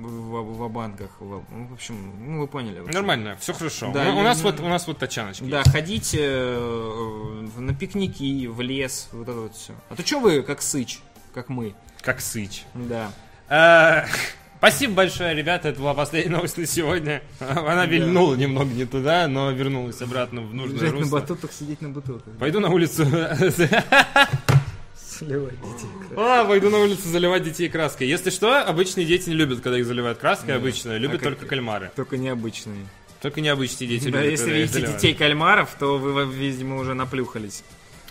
В, в банках. В, ну, в общем, ну вы поняли. общем. нормально, все хорошо. Да, Ну, у, нас не- вот, у нас вот тачаночки. Да, ходить э, на пикники, в лес, вот это вот все. А то что вы, как сыч, как мы? Как сыч. Да. Э, Спасибо большое, ребята. Это была последняя новость на сегодня. Она вильнула немного не туда, но вернулась обратно в нужное Лежать на русло. батутах, сидеть на бутылках. Пойду на улицу. Сливать детей. А, пойду на улицу заливать детей краской. Если что, обычные дети не любят, когда их заливают краской, обычно. Любят как- только кальмары. Только необычные. Только необычные дети Да, любят, если видите детей кальмаров, то вы, видимо, уже наплюхались.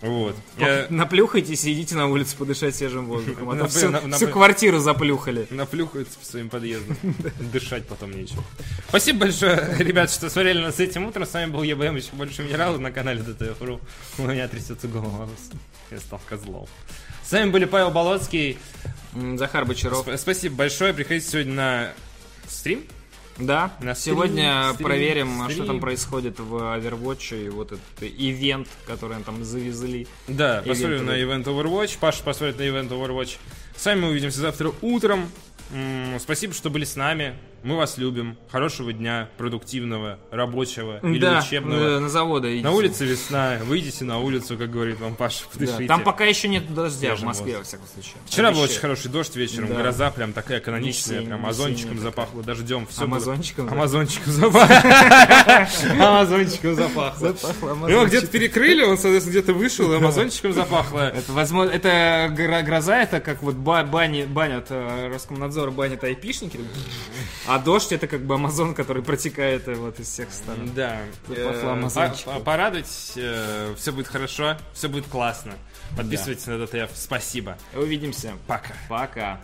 Вот. Я Наплюхайтесь идите на улицу подышать свежим воздухом. А то всю, на- всю квартиру заплюхали. наплюхаются по своим подъездам. Дышать потом нечего. Спасибо большое, ребят, что смотрели нас этим утром. С вами был ЕБМ, еще больше минералов на канале DTF.ru. У меня трясется голова. Я стал козлом. С вами были Павел Болоцкий. Захар Бочаров. Сп- Спасибо большое. Приходите сегодня на стрим. Да, На стрим, сегодня стрим, проверим, а что стрим. там происходит в Overwatch и вот этот ивент, который там завезли. Да, посмотрим на ивент Overwatch. Паша посмотрит на ивент Overwatch. С вами мы увидимся завтра утром. М, Спасибо, что были с нами. Мы вас любим. Хорошего дня, продуктивного, рабочего или да, учебного. на заводы идите. На улице весна, выйдите на улицу, как говорит вам Паша, Да, подышите. Там пока еще нет дождя в Свежим Москве, воздухом. во всяком случае. Вчера был Обещаю. очень хороший дождь вечером, Да. гроза прям такая каноничная, Весенняя, прям озончиком запахло, дождем. Все Амазончиком, да? Амазончиком запахло. Амазончиком запахло. Его где-то перекрыли, он, соответственно, где-то вышел, и амазончиком запахло. Это, возможно, это гро- гроза, это как вот ба- бани, банят, э, Роскомнадзор банят айпишники, а дождь это как бы Амазон, который протекает э, вот из всех сторон. Да. Запахло Э, Порадуйтесь, все будет хорошо, все будет классно. Подписывайтесь на ДТФ. Спасибо. Увидимся. Пока. Пока.